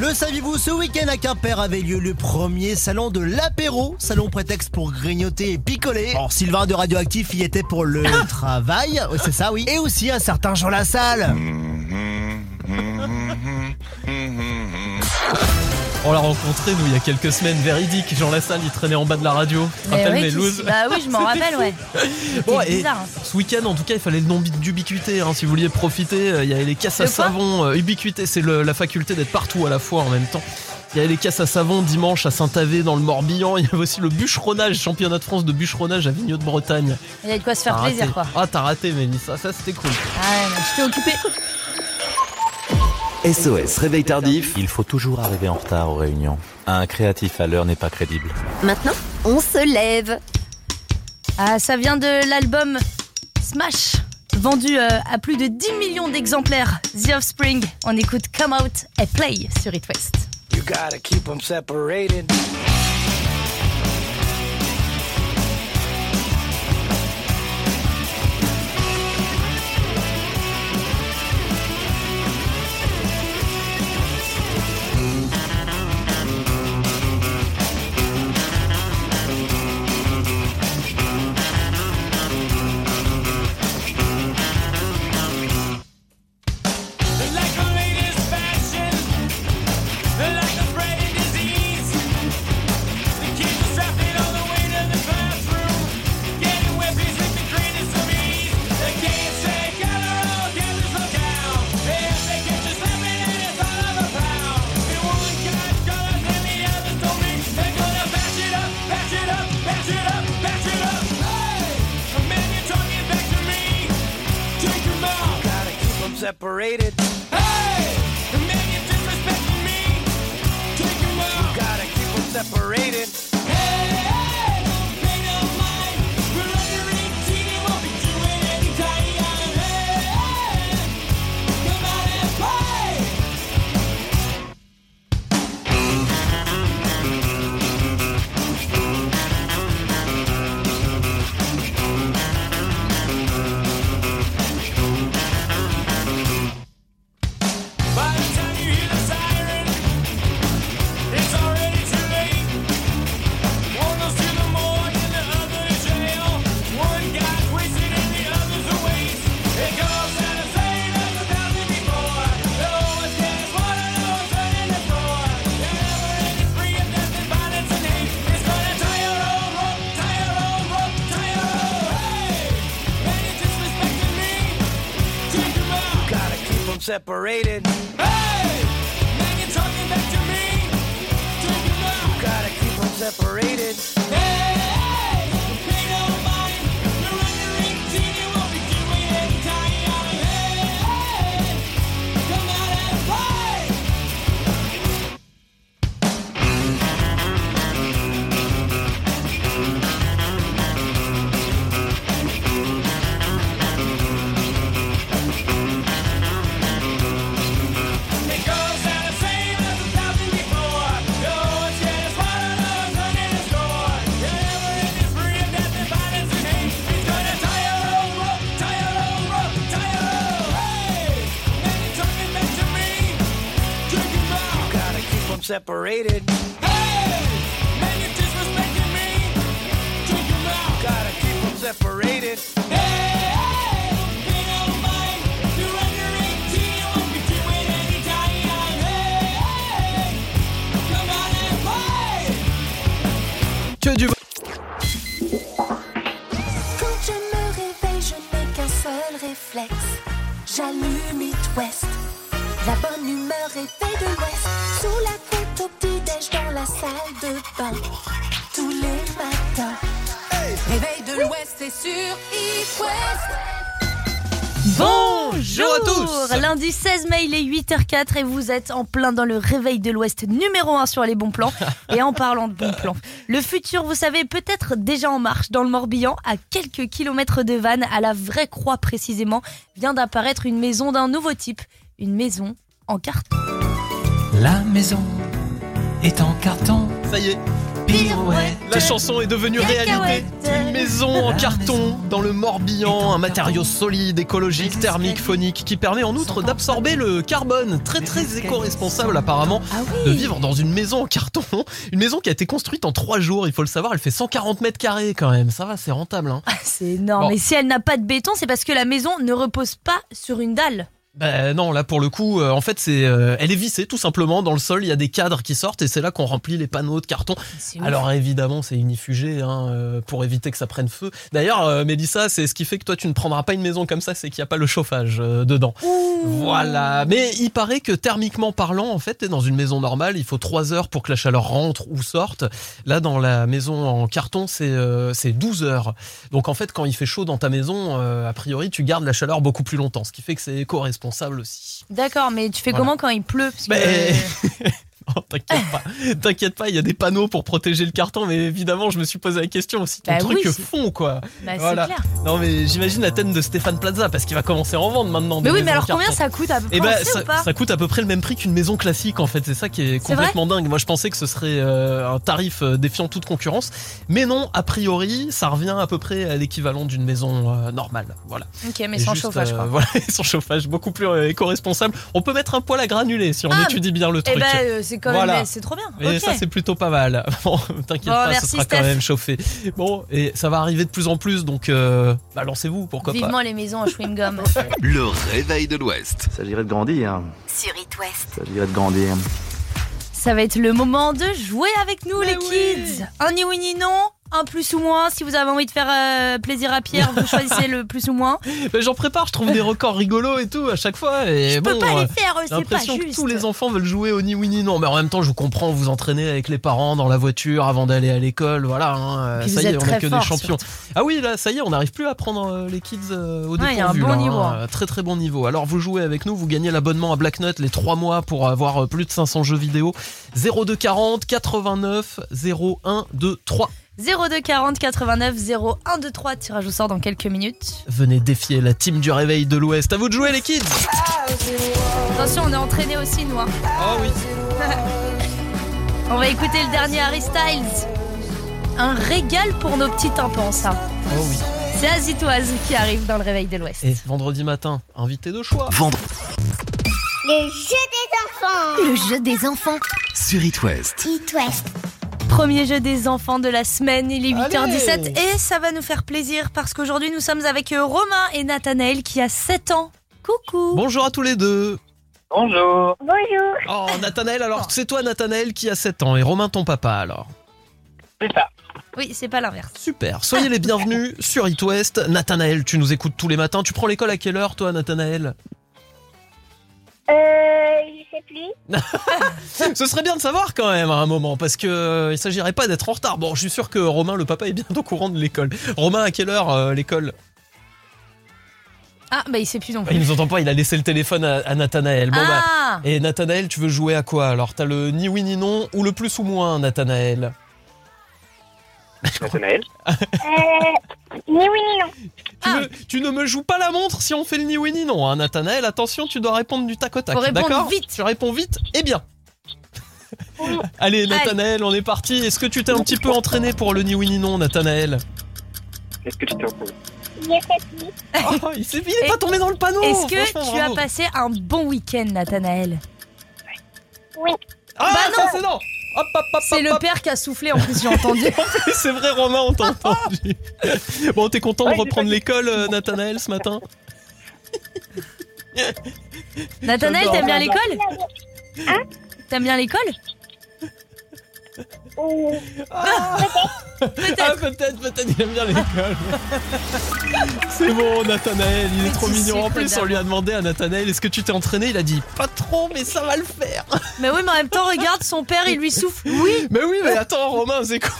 Le saviez-vous, ce week-end à Quimper avait lieu le premier salon de l'apéro, salon prétexte pour grignoter et picoler. Alors Sylvain de Radioactif y était pour le travail, Ouais, c'est ça oui, et aussi un certain Jean Lassalle. On l'a rencontré, nous, il y a quelques semaines, véridique. Jean Lassalle, il traînait en bas de la radio. Tu te rappelles Bah oui, je m'en (laughs) rappelle, ouais. (laughs) Bon, et bizarre. hein. ce week-end, en tout cas, il fallait le nom d'ubiquité. Hein, si vous vouliez profiter, euh, il y avait les casses à savon. euh, ubiquité, c'est la faculté d'être partout à la fois en même temps. Il y avait les casses à savon dimanche à Saint-Avé dans le Morbihan. (laughs) Il y avait aussi le bûcheronnage, championnat de France de bûcheronnage à Vigneux de Bretagne. Il y a de quoi se faire plaisir, quoi. Ah, t'as raté, Mélissa. Ça, c'était cool. Ah ouais, t'ai occupé. SOS Réveil Tardif. Il faut toujours arriver en retard aux réunions. Un créatif à l'heure n'est pas crédible. Maintenant, on se lève. Ah, ça vient de l'album Smash, vendu euh, à plus de 10 millions d'exemplaires. The Offspring, on écoute Come Out and Play sur It West. You gotta keep them separated. Separated. Hey, man, you're talking back to me. Take 'em out. Gotta keep separated. Lundi 16 mai, il est 8h04 et vous êtes en plein dans le réveil de l'Ouest numéro 1 sur les bons plans. (laughs) et en parlant de bons plans, le futur, vous savez, peut-être déjà en marche dans le Morbihan, à quelques kilomètres de Vannes, à la vraie croix précisément, vient d'apparaître une maison d'un nouveau type, une maison en carton. La maison est en carton. Ça y est. Pirouette. La chanson est devenue réalité. Une maison en carton dans le Morbihan, un matériau solide, écologique, thermique, phonique, qui permet en outre d'absorber le carbone. Très très éco-responsable apparemment Ah de vivre dans une maison en carton. Une maison qui a été construite en trois jours, il faut le savoir, elle fait 140 mètres carrés quand même. Ça va, c'est rentable. Hein. Ah, C'est énorme. Bon. Et si elle n'a pas de béton, c'est parce que la maison ne repose pas sur une dalle. Ben non, là pour le coup, euh, en fait, c'est, euh, elle est vissée tout simplement dans le sol. Il y a des cadres qui sortent et c'est là qu'on remplit les panneaux de carton. Alors évidemment, c'est unifugé hein, euh, pour éviter que ça prenne feu. D'ailleurs, euh, Mélissa, c'est ce qui fait que toi, tu ne prendras pas une maison comme ça, c'est qu'il n'y a pas le chauffage euh, dedans. Voilà. Mais il paraît que thermiquement parlant, en fait, t'es dans une maison normale, il faut 3 heures pour que la chaleur rentre ou sorte. Là, dans la maison en carton, c'est euh, c'est 12 heures. Donc en fait, quand il fait chaud dans ta maison, euh, a priori, tu gardes la chaleur beaucoup plus longtemps, ce qui fait que c'est éco-responsable aussi. D'accord, mais tu fais Voilà. comment quand il pleut? Parce que- Mais- (laughs) Oh, (laughs) T'inquiète pas, t'inquiète pas, il y a des panneaux pour protéger le carton, mais évidemment, je me suis posé la question aussi. Ton Bah truc oui, fond, quoi. Bah, c'est Voilà. clair. Non, mais j'imagine la thème de Stéphane Plaza, parce qu'il va commencer à en vendre maintenant. Mais oui, mais alors combien ça coûte à peu près Eh ben, sait ça, ou pas ça coûte à peu près le même prix qu'une maison classique en fait. C'est ça qui est complètement dingue. Moi, je pensais que ce serait euh, un tarif euh, défiant toute concurrence, mais non. A priori, ça revient à peu près à l'équivalent d'une maison euh, normale. Voilà. Ok, mais Et sans juste, chauffage, euh, quoi. Voilà, (laughs) sans chauffage, beaucoup plus éco-responsable. On peut mettre un poil à granuler si on Ah, étudie bien le Eh truc. ben, c'est quand Voilà. même, c'est trop bien. Et ça, c'est plutôt pas mal. (laughs) Bon, t'inquiète Bon, pas, ce sera Steph. quand même chauffé. Bon, et ça va arriver de plus en plus, donc euh, bah, lancez-vous, pourquoi Vivement pas. les maisons en chewing-gum. (laughs) Le réveil de l'Ouest. Ça dirait de grandir. Sur It West. Ça dirait de grandir. Ça va être le moment de jouer avec nous, les kids. Un ni oui ni non. Un plus ou moins. Si vous avez envie de faire euh, plaisir à Pierre, vous choisissez le plus ou moins. (laughs) Mais J'en prépare, je trouve des records rigolos et tout à chaque fois. Et Je bon, peux pas euh, les faire, c'est pas l'impression que juste. tous les enfants veulent jouer au ni oui ni non. Mais en même temps, je vous comprends, vous entraînez avec les parents dans la voiture avant d'aller à l'école. Voilà, hein, euh, ça y est, on a que des champions. Ah oui, là, ça y est, on n'arrive plus à prendre les kids euh, au Ouais, il y a un dépourvu, bon là, niveau, hein. hein. Très très bon niveau. Alors vous jouez avec nous, vous gagnez l'abonnement à Black Nut les 3 mois pour avoir plus de 500 jeux vidéo. 0240 89 01 23. 02 40 89 01 23. Tirage au sort dans quelques minutes. Venez défier la team du réveil de l'Ouest. À vous de jouer les kids Attention, on est entraîné aussi, nous. hein. Oh oui. (laughs) On va écouter le dernier Harry Styles. Un régal pour nos petits tympans, ça. Oh oui. C'est Azitoise qui arrive dans le réveil de l'Ouest. Et vendredi matin, invité de choix. Le jeu des enfants. Le jeu des enfants. Sur It West. It West. Premier jeu des enfants de la semaine, il est 8h17 Allez et ça va nous faire plaisir parce qu'aujourd'hui nous sommes avec euh, Romain et Nathanaël qui a 7 ans. Coucou Bonjour à tous les deux. Bonjour. Bonjour. Oh, Nathanaël, alors c'est toi Nathanaël qui a 7 ans et Romain ton papa alors? C'est ça. Oui, c'est pas l'inverse. Super, soyez les bienvenus (laughs) sur It West. Nathanaël, tu nous écoutes tous les matins. Tu prends l'école à quelle heure toi Nathanaël? Euh, plus. (laughs) Ce serait bien de savoir quand même à un moment parce que euh, il s'agirait pas d'être en retard. Bon, je suis sûr que Romain le papa est bien au courant de l'école. Romain à quelle heure euh, l'école? Ah, bah il sait plus non Bah, Il plus. nous entend pas, il a laissé le téléphone à, à Nathanaël. Bon, bah, ah et Nathanaël, tu veux jouer à quoi Alors, t'as le ni oui ni non ou le plus ou moins, Nathanaël? Nathanaël. (laughs) Euh, ni oui ni non. tu, Ah. ne, tu ne me joues pas la montre si on fait le ni oui ni non, hein, Nathanaël. Attention, tu dois répondre du tac au tac. D'accord vite. Tu réponds vite et bien. (laughs) Allez, Nathanaël, on est parti. Est-ce que tu t'es un petit peu entraîné pour le ni oui ni non, Nathanaël Est-ce que tu t'es plus. oh, Il s'est- il est pas tombé dans le panneau. Est-ce que tu as passé un bon week-end, Nathanaël? Oui. Ah, Bah ça non. c'est non. Hop, hop, hop, C'est hop, le hop. père qui a soufflé en plus, j'ai entendu. (laughs) C'est vrai, Romain, on t'a entendu. (laughs) Bon, t'es content de reprendre l'école, euh, Nathanaël, ce matin Nathanaël, t'aimes bien l'école T'aimes bien l'école? Ou Ah, peut-être, peut-être, il aime bien l'école. (laughs) C'est bon, Nathanaël, il est trop mignon. En plus, on lui a demandé à Nathanaël est-ce que tu t'es entraîné? Il a dit pas trop, mais ça va le faire. Mais oui, mais en même temps, regarde, son père, il lui souffle. Oui Mais oui, mais attends, Romain, c'est quoi?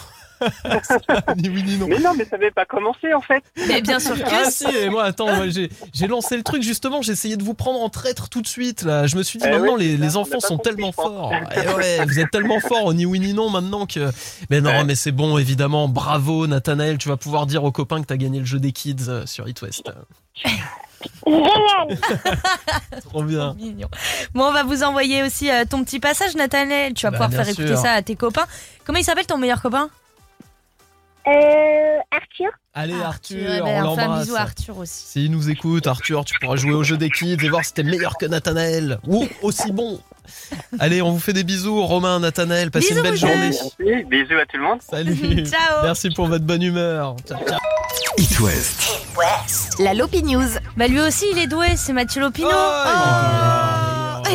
Ni oui, ni non. Mais non, mais ça n'avait pas commencé en fait. Mais bien sûr que Ah si. et moi attends, moi, j'ai lancé le truc justement, j'ai essayé de vous prendre en traître tout de suite là. Je me suis dit Eh maintenant les, enfants sont compris, tellement forts. Et ouais, vous êtes tellement forts au ni oui ni non maintenant que Mais non, Ouais. mais c'est bon évidemment. Bravo Nathanaël, tu vas pouvoir dire aux copains que t'as gagné le jeu des kids euh, sur It West. génial. (laughs) Trop bien. Mignon. Bon, on va vous envoyer aussi euh, ton petit passage, Nathanaël. Tu vas Bah, pouvoir faire écouter sûr. ça à tes copains. Comment il s'appelle ton meilleur copain? Euh, Arthur. Allez Ah, Arthur, eh ben, on fait un l'embrasse. bisou à Arthur aussi. S'il nous écoute, Arthur, tu pourras jouer au jeu des kids et voir si t'es meilleur que Nathanaël. Ou aussi bon. Allez, on vous fait des bisous, Romain, Nathanaël. Passez Bisous, une belle journée. Merci, bisous à tout le monde. Salut. (laughs) Ciao. Merci pour votre bonne humeur. Ciao, ciao. It West. La Lopi News. Bah lui aussi, il est doué, c'est Mathieu Lopino. Oh, Oh.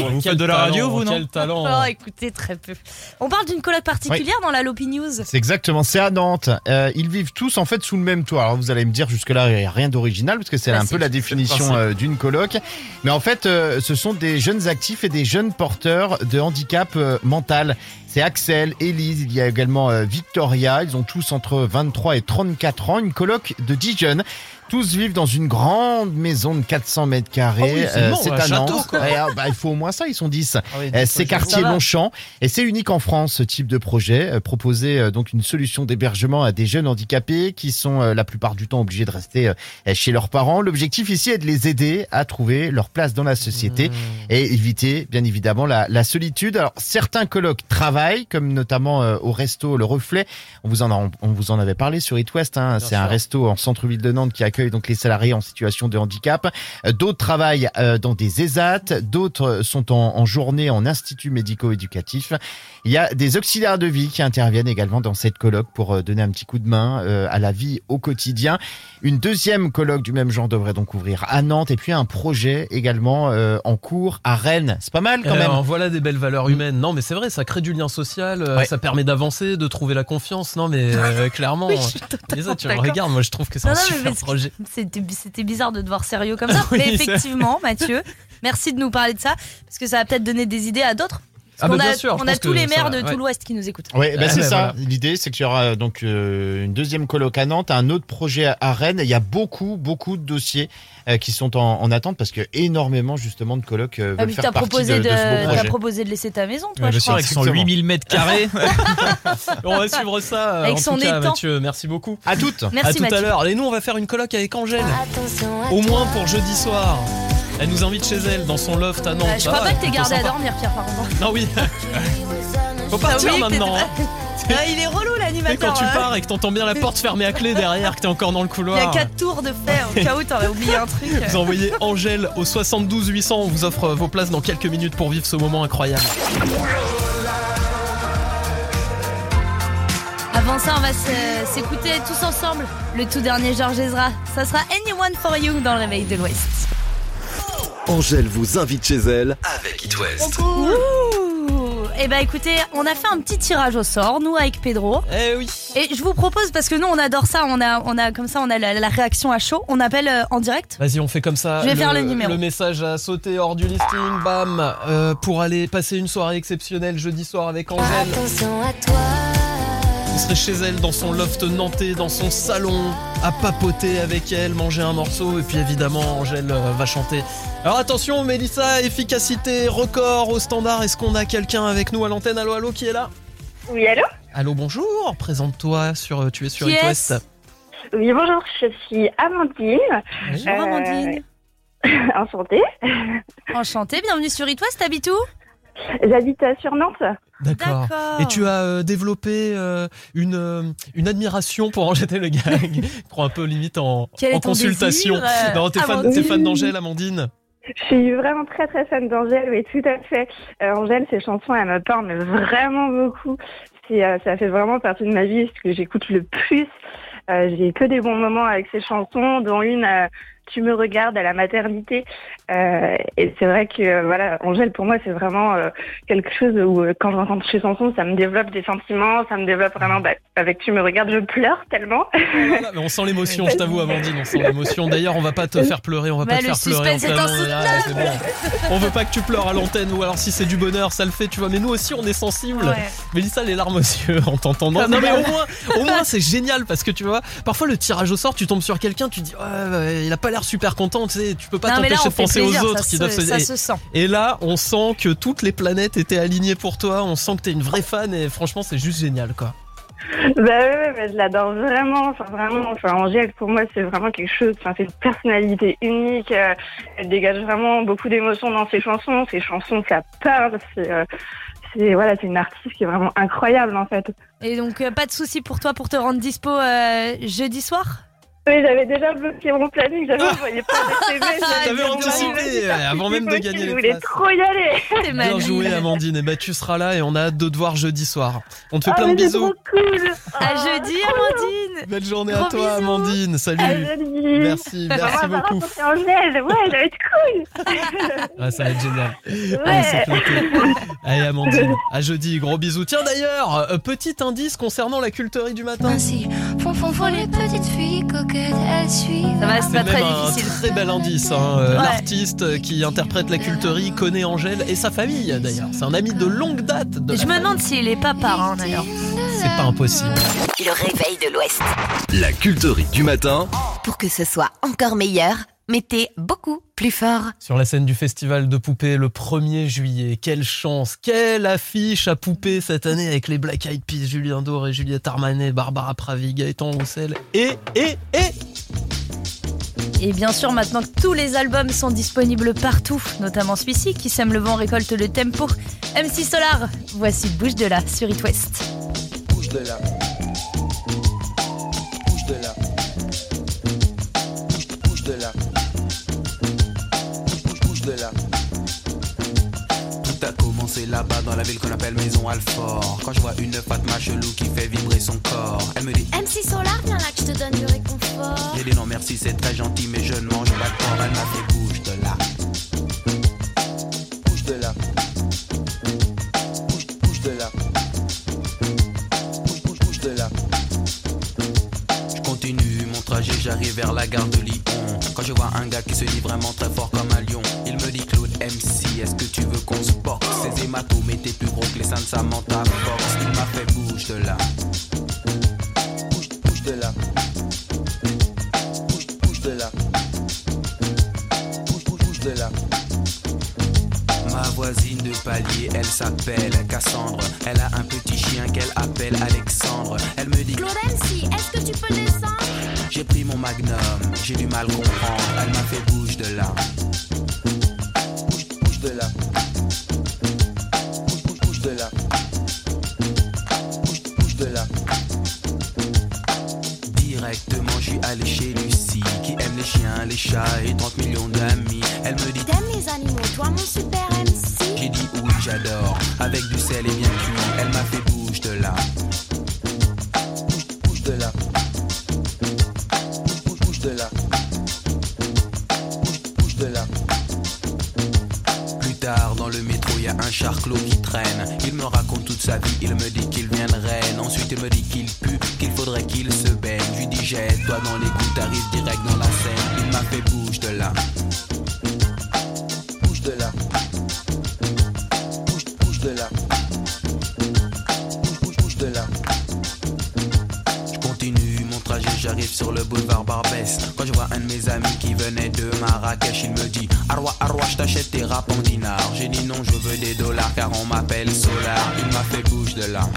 Vous faites de la radio, vous, non Quel talent. Oh, écoutez, très peu. On parle d'une coloc particulière dans la Lopi News. C'est exactement, c'est à Nantes. Euh, ils vivent tous en fait sous le même toit. Alors vous allez me dire jusque-là, il n'y a rien d'original parce que c'est Bah, un peu la définition euh, d'une coloc. Mais en fait, euh, ce sont des jeunes actifs et des jeunes porteurs de handicap euh, mental. C'est Axel, Élise, il y a également euh, Victoria. Ils ont tous entre 23 et 34 ans. Une coloc de 10 jeunes. Tous vivent dans une grande maison de 400 mètres carrés. Oh oui, c'est un à château, quoi. Ah, bah, il faut au moins ça, ils sont 10. Ah oui, Euh, c'est quartier. Longchamp et c'est unique en France ce type de projet. Euh, proposer euh, donc une solution d'hébergement à des jeunes handicapés qui sont euh, la plupart du temps obligés de rester euh, chez leurs parents. L'objectif ici est de les aider à trouver leur place dans la société Mmh. et éviter bien évidemment la, la solitude. Alors certains colloques travaillent comme notamment euh, au resto Le Reflet. On vous en a, on vous en avait parlé sur It West. Hein. C'est un resto en centre-ville de Nantes qui accueille donc les salariés en situation de handicap. Euh, D'autres travaillent euh, dans des ESAT, d'autres sont en, en journée en institut médico-éducatif. Il y a des auxiliaires de vie qui interviennent également dans cette colloque pour euh, donner un petit coup de main euh, à la vie au quotidien. Une deuxième colloque du même genre devrait donc ouvrir à Nantes et puis un projet également euh, en cours à Rennes. C'est pas mal quand même. ben, voilà des belles valeurs humaines. Non, mais c'est vrai, ça crée du lien social, Ouais. ça permet d'avancer, de trouver la confiance. Non, mais euh, (laughs) clairement, Oui, je suis Lisa, tu regardes, moi je trouve que c'est un non, mais super projet. C'était c'était bizarre de te voir sérieux comme ça. (laughs) Oui, mais effectivement, Mathieu, (laughs) merci de nous parler de ça. Parce que ça va peut-être donner des idées à d'autres. Ah bah, a, bien sûr, je on a tous les maires de ouais. tout l'Ouest qui nous écoutent. Oui, bah Ouais, c'est ouais, ça. voilà. L'idée, c'est qu'il y aura donc euh, une deuxième coloc à Nantes, un autre projet à Rennes. Il y a beaucoup, beaucoup de dossiers euh, qui sont en, en attente parce que énormément justement de colocs euh, Ah, veulent faire partie proposé de, de, de ce beau t'as projet. proposé de laisser ta maison, toi, Ouais, je bien sûr, crois. avec son Exactement. 8000 mètres carrés. (laughs) On va suivre ça. Avec en son tout cas, étang. Mathieu, merci beaucoup. À toutes. Merci à tout Mathieu. à l'heure. Et nous, on va faire une coloc avec Angèle. Attention à Au moins pour jeudi soir. Elle nous invite chez elle, dans son loft à Nantes. Euh, je crois va, pas que t'es gardé à dormir, Pierre, par contre. Non, oui. (laughs) Faut partir maintenant. hein. (laughs) Ah, il est relou l'animateur. quand tu pars et que t'entends bien la porte fermée à clé derrière, que t'es encore dans le Il y couloir. a 4 tours de fait, au cas où t'aurais oublié un truc. (laughs) Vous envoyez Angèle au 72 800. On vous offre vos places dans quelques minutes pour vivre ce moment incroyable. Avant ça, on va s'écouter tous ensemble le tout dernier Georges Ezra. Ça sera Anyone for You dans le réveil de l'Ouest. Angèle vous invite chez elle avec It West. Eh ben écoutez, on a fait un petit tirage au sort, nous avec Pedro. Eh oui. Et je vous propose, parce que nous on adore ça, on a, on a comme ça, on a la, la réaction à chaud, on appelle euh, en direct. Vas-y, on fait comme ça. Je vais faire le numéro. Le message a sauté hors du listing, bam, euh, pour aller passer une soirée exceptionnelle jeudi soir avec Angèle. Attention à toi. Vous serez chez elle dans son loft nantais, dans son salon, à papoter avec elle, manger un morceau, et puis évidemment, Angèle euh, va chanter. Alors attention, Mélissa, efficacité, record au standard. Est-ce qu'on a quelqu'un avec nous à l'antenne? Allô, allô, qui est là? Oui, allô? Allô, bonjour. Présente-toi sur, euh, tu es sur West. Oui, bonjour, je suis Amandine. Bonjour Euh, Amandine. (laughs) Enchantée. Enchantée, bienvenue sur It West, t'habites où? J'habite sur Nantes. D'accord. Et tu as euh, développé euh, une, euh, une admiration pour Angèle Le Gang. (laughs) Prends un peu limite en, Quel est en ton consultation. désir, euh, non, t'es fan, Amandine t'es fan d'Angèle, Amandine? Je suis vraiment très très fan d'Angèle, oui, tout à fait. Euh, Angèle, ses chansons, elles me parlent mais vraiment beaucoup. C'est, euh, ça fait vraiment partie de ma vie, ce que j'écoute le plus. Euh, j'ai que des bons moments avec ses chansons, dont une euh, Tu me regardes à la maternité. Euh, et c'est vrai que euh, voilà, Angèle pour moi c'est vraiment euh, quelque chose où euh, quand je rencontre ses chansons, ça me développe des sentiments, ça me développe vraiment. Bah, avec Tu me regardes, je pleure tellement. Voilà, mais on sent l'émotion, je t'avoue, Amandine, on sent l'émotion. D'ailleurs, on va pas te faire pleurer, on va Bah, pas te le faire pleurer. est. Ah, bon. On veut pas que tu pleures à l'antenne, ou alors si c'est du bonheur, ça le fait, tu vois. Mais nous aussi, on est sensible. Ouais. Mélissa, les larmes aux yeux en t'entendant. Non, mais au moins, au moins, c'est génial parce que tu vois, parfois le tirage au sort, tu tombes sur quelqu'un, tu dis, il a pas l'air super content, tu sais, tu peux pas t'empêcher de fait penser plaisir, aux autres qui se- doivent ça et- se sent. Et là, on sent que toutes les planètes étaient alignées pour toi, on sent que t'es une vraie fan et franchement, c'est juste génial, quoi. Bah ouais, bah, je l'adore vraiment, enfin vraiment, enfin Angèle pour moi c'est vraiment quelque chose, enfin c'est une personnalité unique, euh, elle dégage vraiment beaucoup d'émotions dans ses chansons, ses chansons ça parle, c'est euh, c'est voilà, c'est une artiste qui est vraiment incroyable en fait. Et donc, euh, pas de souci pour toi pour te rendre dispo euh, jeudi soir? Oui, j'avais déjà bloqué mon planning, j'avais envoyé pas de CV, T'avais anticipé, euh, avant même de gagner Je les voulais places. trop y aller. Bien joué, Amandine. Et bah, tu seras là et on a hâte de te voir jeudi soir. On te fait Ah, plein de bisous. trop cool. À jeudi, Amandine Belle journée à toi, bisous. Amandine. Salut. Ah, joli. Merci, merci maman, beaucoup. c'est Angèle, ouais, ça va être cool. Ah, ça va être génial. Ouais. Allez, Amandine. À jeudi, gros bisous. Tiens, d'ailleurs, euh, petit indice concernant la culterie du matin. Ainsi, font, font, font les petites filles coquettes. Ça va, c'est pas très un difficile. très bel indice. hein. Euh, Ouais. L'artiste qui interprète la culterie connaît Angèle et sa famille d'ailleurs. C'est un ami de longue date. De Je me demande s'il est pas parrain d'ailleurs. C'est pas impossible. Le réveil de l'Ouest. La culterie du matin. Pour que ce soit encore meilleur, mettez beaucoup plus fort. Sur la scène du festival de poupées le 1er juillet. Quelle chance, quelle affiche à poupées cette année avec les Black Eyed Peas, Julien Doré, Juliette Armanet, Barbara Pravi, Gaëtan Roussel et, et, et Et bien sûr, maintenant que tous les albums sont disponibles partout, notamment celui-ci qui sème le vent récolte le tempo, MC Solar, voici Bouge de là sur It West. Bouge de là. Bouge de là. Commencé là-bas dans la ville qu'on appelle Maison Alfort. Quand je vois une Fatma chelou qui fait vibrer son corps, elle me dit MC Solar, viens là que je te donne du réconfort. J'ai dit non merci, c'est très gentil, mais je ne mange pas de porc. Elle m'a fait bouge de là. Bouge de là. Bouge, bouge de là. Bouge, bouge, bouge de là. Je continue mon trajet, j'arrive vers la gare de Lyon. Quand je vois un gars qui se dit vraiment très fort venait de Marrakech, il me dit Arwa, Arwa, je t'achète tes rap en dinars. J'ai dit non, je veux des dollars car on m'appelle Solar. Il m'a fait bouge de là.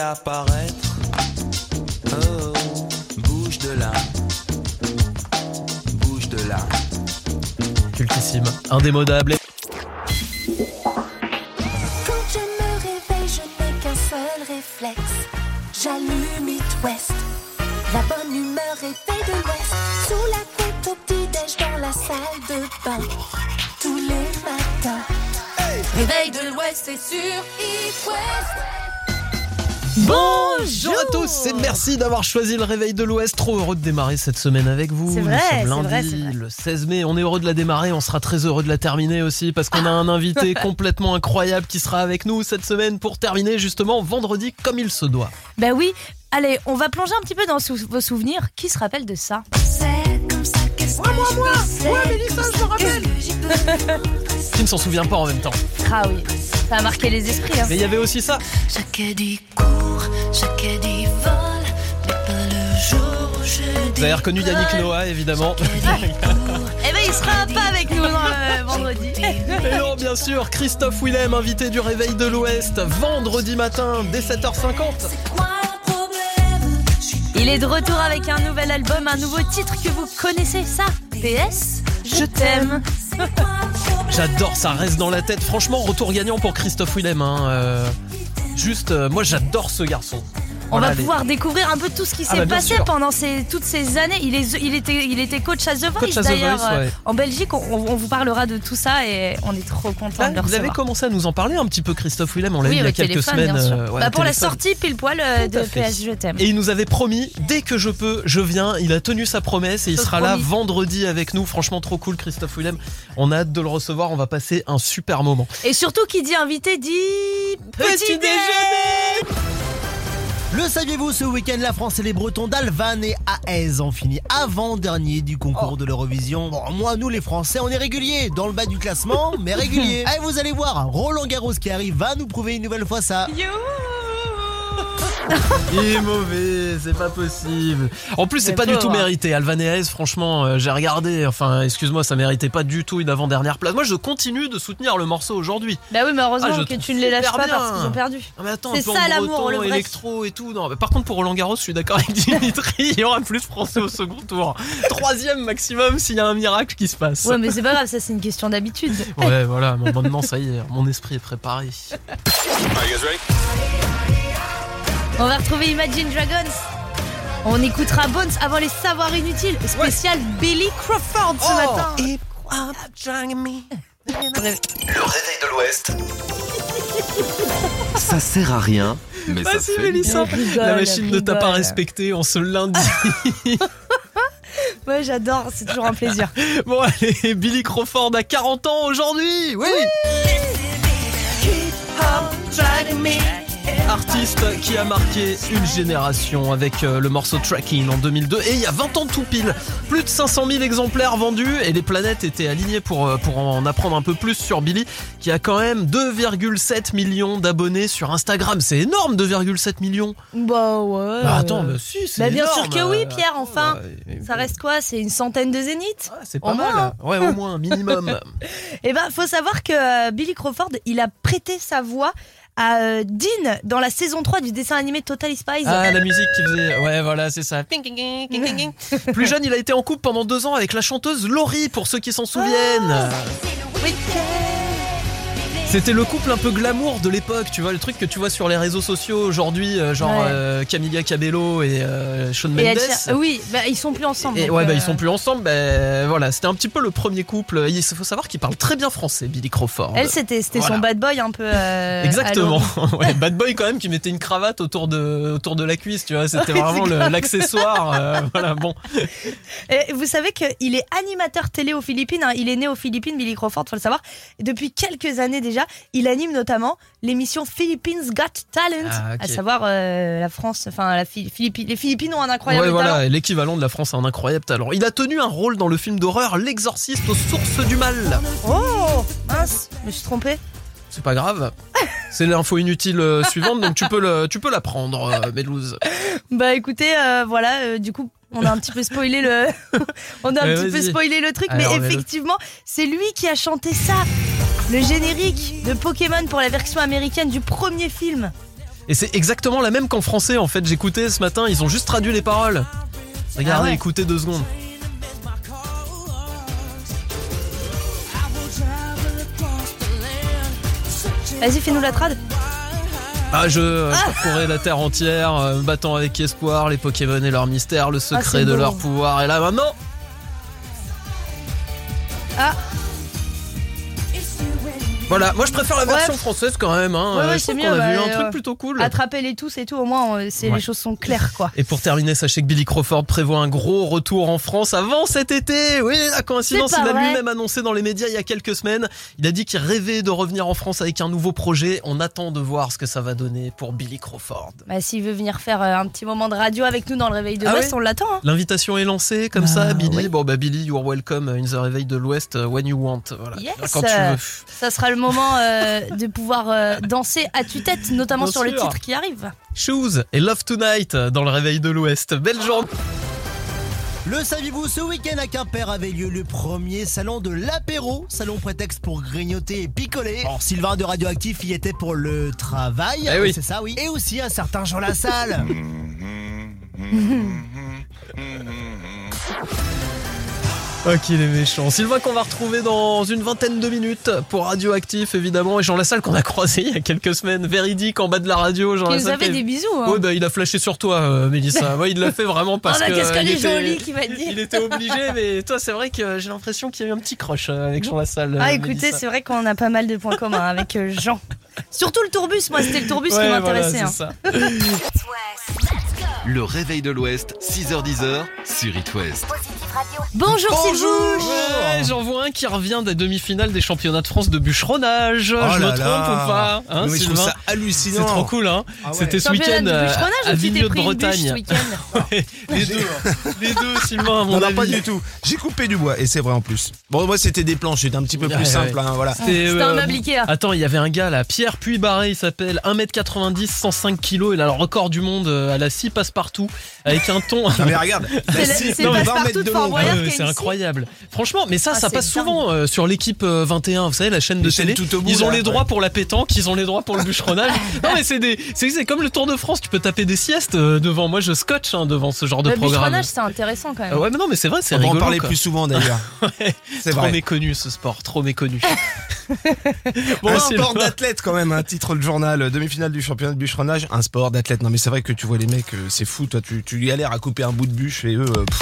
Réapparaître. Oh, bouge de là. Bouge de là. Cultissime, indémodable. Merci d'avoir choisi le réveil de l'Ouest. Trop heureux de démarrer cette semaine avec vous. C'est Nous vrai, c'est le 16 mai. On est heureux de la démarrer. On sera très heureux de la terminer aussi parce qu'on a un invité (laughs) complètement incroyable qui sera avec nous cette semaine pour terminer justement vendredi comme il se doit. Bah oui, allez, on va plonger un petit peu dans sou- vos souvenirs. Qui se rappelle de ça? C'est comme ça qu'est-ce que moi, moi, moi, ouais, Mélissa, je me rappelle. Qui ne s'en souvient pas en même temps. Ah oui, ça a marqué les esprits. Hein. Mais il y avait aussi ça. Chaque dit court, chaque dit vol, mais pas le jour où je Vous avez reconnu Yannick Noah évidemment. (laughs) Eh ben il sera pas avec nous euh, vendredi. Et non, bien sûr, Christophe Willem, invité du Réveil de l'Ouest, vendredi matin dès 7h50. Il est de retour avec un nouvel album, un nouveau titre que vous connaissez, ça? PS, je t'aime. J'adore, ça reste dans la tête. Franchement, retour gagnant pour Christophe Willem. hein, euh, juste, euh, moi j'adore ce garçon. On Voilà, va les- pouvoir découvrir un peu tout ce qui Ah s'est bah, passé sûr. pendant ces, toutes ces années. Il, est, il, était, il était coach à The Voice d'ailleurs euh, ouais. en Belgique. On, on vous parlera de tout ça et on est trop content Ah, de le vous avez commencé à nous en parler un petit peu, Christophe Willem. On l'a oui, il y a quelques téléphone, semaines. euh, ouais, Bah, pour la sortie pile poil euh, de. PS Je t'aime. Et il nous avait promis, dès que je peux, je viens. Il a tenu sa promesse et il sera là vendredi avec nous. Franchement, trop cool, Christophe Willem. On a hâte de le recevoir. On va passer un super moment. Et surtout, qui dit invité dit petit, déjeuner. Le saviez-vous, ce week-end, la France et les Bretons d'Alvan et Aez ont fini avant-dernier du concours de l'Eurovision? Bon, moi, nous les Français, on est réguliers, dans le bas du classement, mais (laughs) réguliers. Allez, vous allez voir, Roland Garros qui arrive va nous prouver une nouvelle fois ça. Il est mauvais, c'est pas possible. En plus, c'est pas du tout mérité. Alvaneaez, franchement, euh, j'ai regardé. Enfin, excuse-moi, ça méritait pas du tout une avant-dernière place. Moi, je continue de soutenir le morceau aujourd'hui. Bah oui, mais heureusement Ah, que tu ne les lâches pas bien. parce qu'ils ont perdu. Ah, mais attends, C'est ça, l'amour, le électro et tout. Non, mais par contre, pour Roland Garros, je suis d'accord avec Dimitri. Il y aura plus français au second tour. Troisième maximum s'il y a un miracle qui se passe. Ouais, mais c'est pas grave, ça c'est une question d'habitude. Ouais, voilà, mais maintenant ça y est, mon esprit est préparé. On va retrouver Imagine Dragons. On écoutera Bones avant les savoirs inutiles. Spécial Billy Crawford ce Oh. matin. Le réveil de l'Ouest. (laughs) Ça sert à rien, mais ça Vas-y, fait Mélissa. bien. Rigole, La machine ne t'a pas respecté en ce lundi. (laughs) Ouais, j'adore, c'est toujours un plaisir. (laughs) bon, allez, Billy Crawford a 40 ans aujourd'hui. Oui. Artiste qui a marqué une génération avec euh, le morceau Tracking en 2002 et il y a 20 ans tout pile. Plus de 500 000 exemplaires vendus et les planètes étaient alignées pour, euh, pour en apprendre un peu plus sur Billy qui a quand même 2,7 millions d'abonnés sur Instagram. C'est énorme 2,7 millions. Bah ouais. Bah attends, bah si, c'est Bah bien énorme. sûr que oui, Pierre, enfin. Ouais, Ça reste quoi? C'est une centaine de zéniths? C'est pas Au mal. moins. Ouais, au moins, minimum. (laughs) Eh ben, faut savoir que euh, Billy Crawford, il a prêté sa voix à euh, Dean dans la saison 3 du dessin animé Totally Spies. Ah, la musique qui faisait. Ouais, voilà, c'est ça. (laughs) Plus jeune, il a été en couple pendant deux ans avec la chanteuse Laurie, pour ceux qui s'en souviennent. C'était le couple un peu glamour de l'époque, tu vois, le truc que tu vois sur les réseaux sociaux aujourd'hui, euh, genre Ouais. euh, Camilla Cabello et euh, Shawn Mendes. Oui, bah, ils sont plus ensemble. Et ouais, bah euh, ils sont plus ensemble. Bah, voilà, c'était un petit peu le premier couple. Il faut savoir qu'il parle très bien français, Billy Crawford. Elle, c'était Voilà. son bad boy un peu. euh, (laughs) Exactement. (laughs) ouais, bad boy quand même qui mettait une cravate autour de autour de la cuisse, tu vois. C'était Ouais, vraiment l'accessoire. euh, (laughs) voilà, bon. Et vous savez qu'il est animateur télé aux Philippines. hein. Il est né aux Philippines, Billy Crawford, faut le savoir. Depuis quelques années déjà, il anime notamment l'émission Philippines Got Talent, Ah, à savoir euh, la France, enfin la Phil- Philippi- les Philippines ont un incroyable ouais, talent. voilà, l'équivalent de la France a un incroyable talent. Il a tenu un rôle dans le film d'horreur L'exorciste aux sources du mal. Oh mince, je me suis trompée. C'est pas grave. (laughs) C'est l'info inutile euh, suivante, donc tu peux le, tu peux la prendre, euh, Mélouse. Bah écoutez, euh, voilà, du coup. On a un petit peu spoilé le, (laughs) on a un petit peu spoilé le truc, Alors, mais effectivement, c'est lui qui a chanté ça, le générique de Pokémon pour la version américaine du premier film. Et c'est exactement la même qu'en français en fait. J'écoutais ce matin, ils ont juste traduit les paroles. Regardez, Ah ouais. écoutez deux secondes. Vas-y, fais-nous la trad. Ah, je euh, parcourais la terre entière, euh, me battant avec espoir, les Pokémon et leur mystère, le secret Ah, c'est de leur pouvoir. Et là maintenant, Ah, voilà, moi je préfère la Ouais. version française quand même. Hein. Ouais, ouais, Euh, je mieux, qu'on a vu bah, un truc plutôt cool. attrapez-les tous et tout, au moins, euh, c'est Ouais. les choses sont claires, quoi. Et pour terminer, sachez que Billy Crawford prévoit un gros retour en France avant cet été. Oui, la coïncidence, il l'a lui-même annoncé dans les médias il y a quelques semaines. Il a dit qu'il rêvait de revenir en France avec un nouveau projet. On attend de voir ce que ça va donner pour Billy Crawford. Bah, s'il veut venir faire euh, un petit moment de radio avec nous dans le réveil de Ah l'Ouest, on l'attend. hein. L'invitation est lancée comme ça, Ah, Billy. oui. Bon, bah, Billy, you're welcome in the réveil de l'Ouest when you want. Voilà. Yes. Quand tu veux. Ça sera le moment euh, de pouvoir euh, danser à tue-tête, notamment Bien sur les sûr. titres qui arrivent. Shoes et Love Tonight dans le réveil de l'Ouest. Belle journée. Le saviez-vous, ce week-end à Quimper avait lieu le premier salon de l'apéro, salon prétexte pour grignoter et picoler. Alors Sylvain de Radioactif y était pour le travail, Eh oui. c'est ça oui, et aussi un certain Jean Lassalle. (laughs) (laughs) Oh, qu'il est méchant. Sylvain qu'on va retrouver dans une vingtaine de minutes pour Radioactif, évidemment. Et Jean Lassalle qu'on a croisé il y a quelques semaines. Véridique en bas de la radio. Jean Lassalle a fait qui- des bisous. hein. Ouais, bah, il a flashé sur toi, euh, Mélissa. (laughs) Ouais, il l'a fait vraiment parce Oh, bah, que. qu'est-ce qu'elle il est était- jolie, qui m'a dit. Il était obligé, (laughs) mais toi, c'est vrai que j'ai l'impression qu'il y a eu un petit crush euh, avec Jean Lassalle. Ah euh, écoutez, c'est vrai qu'on a pas mal de points communs avec euh, Jean. (laughs) Surtout le tourbus, moi c'était le tourbus qui Ouais, m'intéressait. hein. Le réveil de l'Ouest, 6h10 sur It West. Bonjour, Sylvouche Ouais, j'en vois un qui revient des demi-finales des championnats de France de bûcheronnage. Oh je me trompe là. ou pas hein, Mais je trouve Sylvain ça hallucinant. C'est trop cool, hein Ah ouais. C'était ce week-end euh, bûcheronnage à Vigneux de Bretagne. les deux, les deux, Sylvain, à mon Non, pas du tout. J'ai coupé du bois et c'est vrai en plus. Bon, moi c'était des planches, c'était un petit peu plus Ouais, simple. hein, voilà. C'était, un meuble Ikea. Attends, il y avait un gars là, Pierre Puy-Barré, il s'appelle 1m90, 105 kg, il a le record du monde euh, à la passe-partout, avec un ton. Non, mais regarde, (laughs) C'est scie, le- c'est non, le 20 passe-partout mètres de de Fort long. Boyard qui ouais, a c'est une incroyable. Franchement, mais ça, Ah, ça passe dingue. souvent euh, sur l'équipe euh, 21. Vous savez, la chaîne de Les télé. tout au bout, ils ont là, les droits ouais. pour la pétanque, ils ont les droits pour le bûcheronnage. (laughs) non, mais c'est des, c'est c'est comme le Tour de France. Tu peux taper des siestes euh, devant. Moi, je scotch hein, devant ce genre de Le programme. bûcheronnage, c'est intéressant quand même. Ah ouais, mais non, mais c'est vrai, c'est On va en rigolo. parler plus souvent d'ailleurs. (laughs) C'est Trop vrai. méconnu ce sport, trop méconnu. un Sylvain. sport d'athlète quand même, un titre de journal, euh, demi-finale du championnat de bûcheronnage, un sport d'athlète. Non mais c'est vrai que tu vois les mecs, euh, c'est fou, toi tu, tu galères à couper un bout de bûche et eux, euh,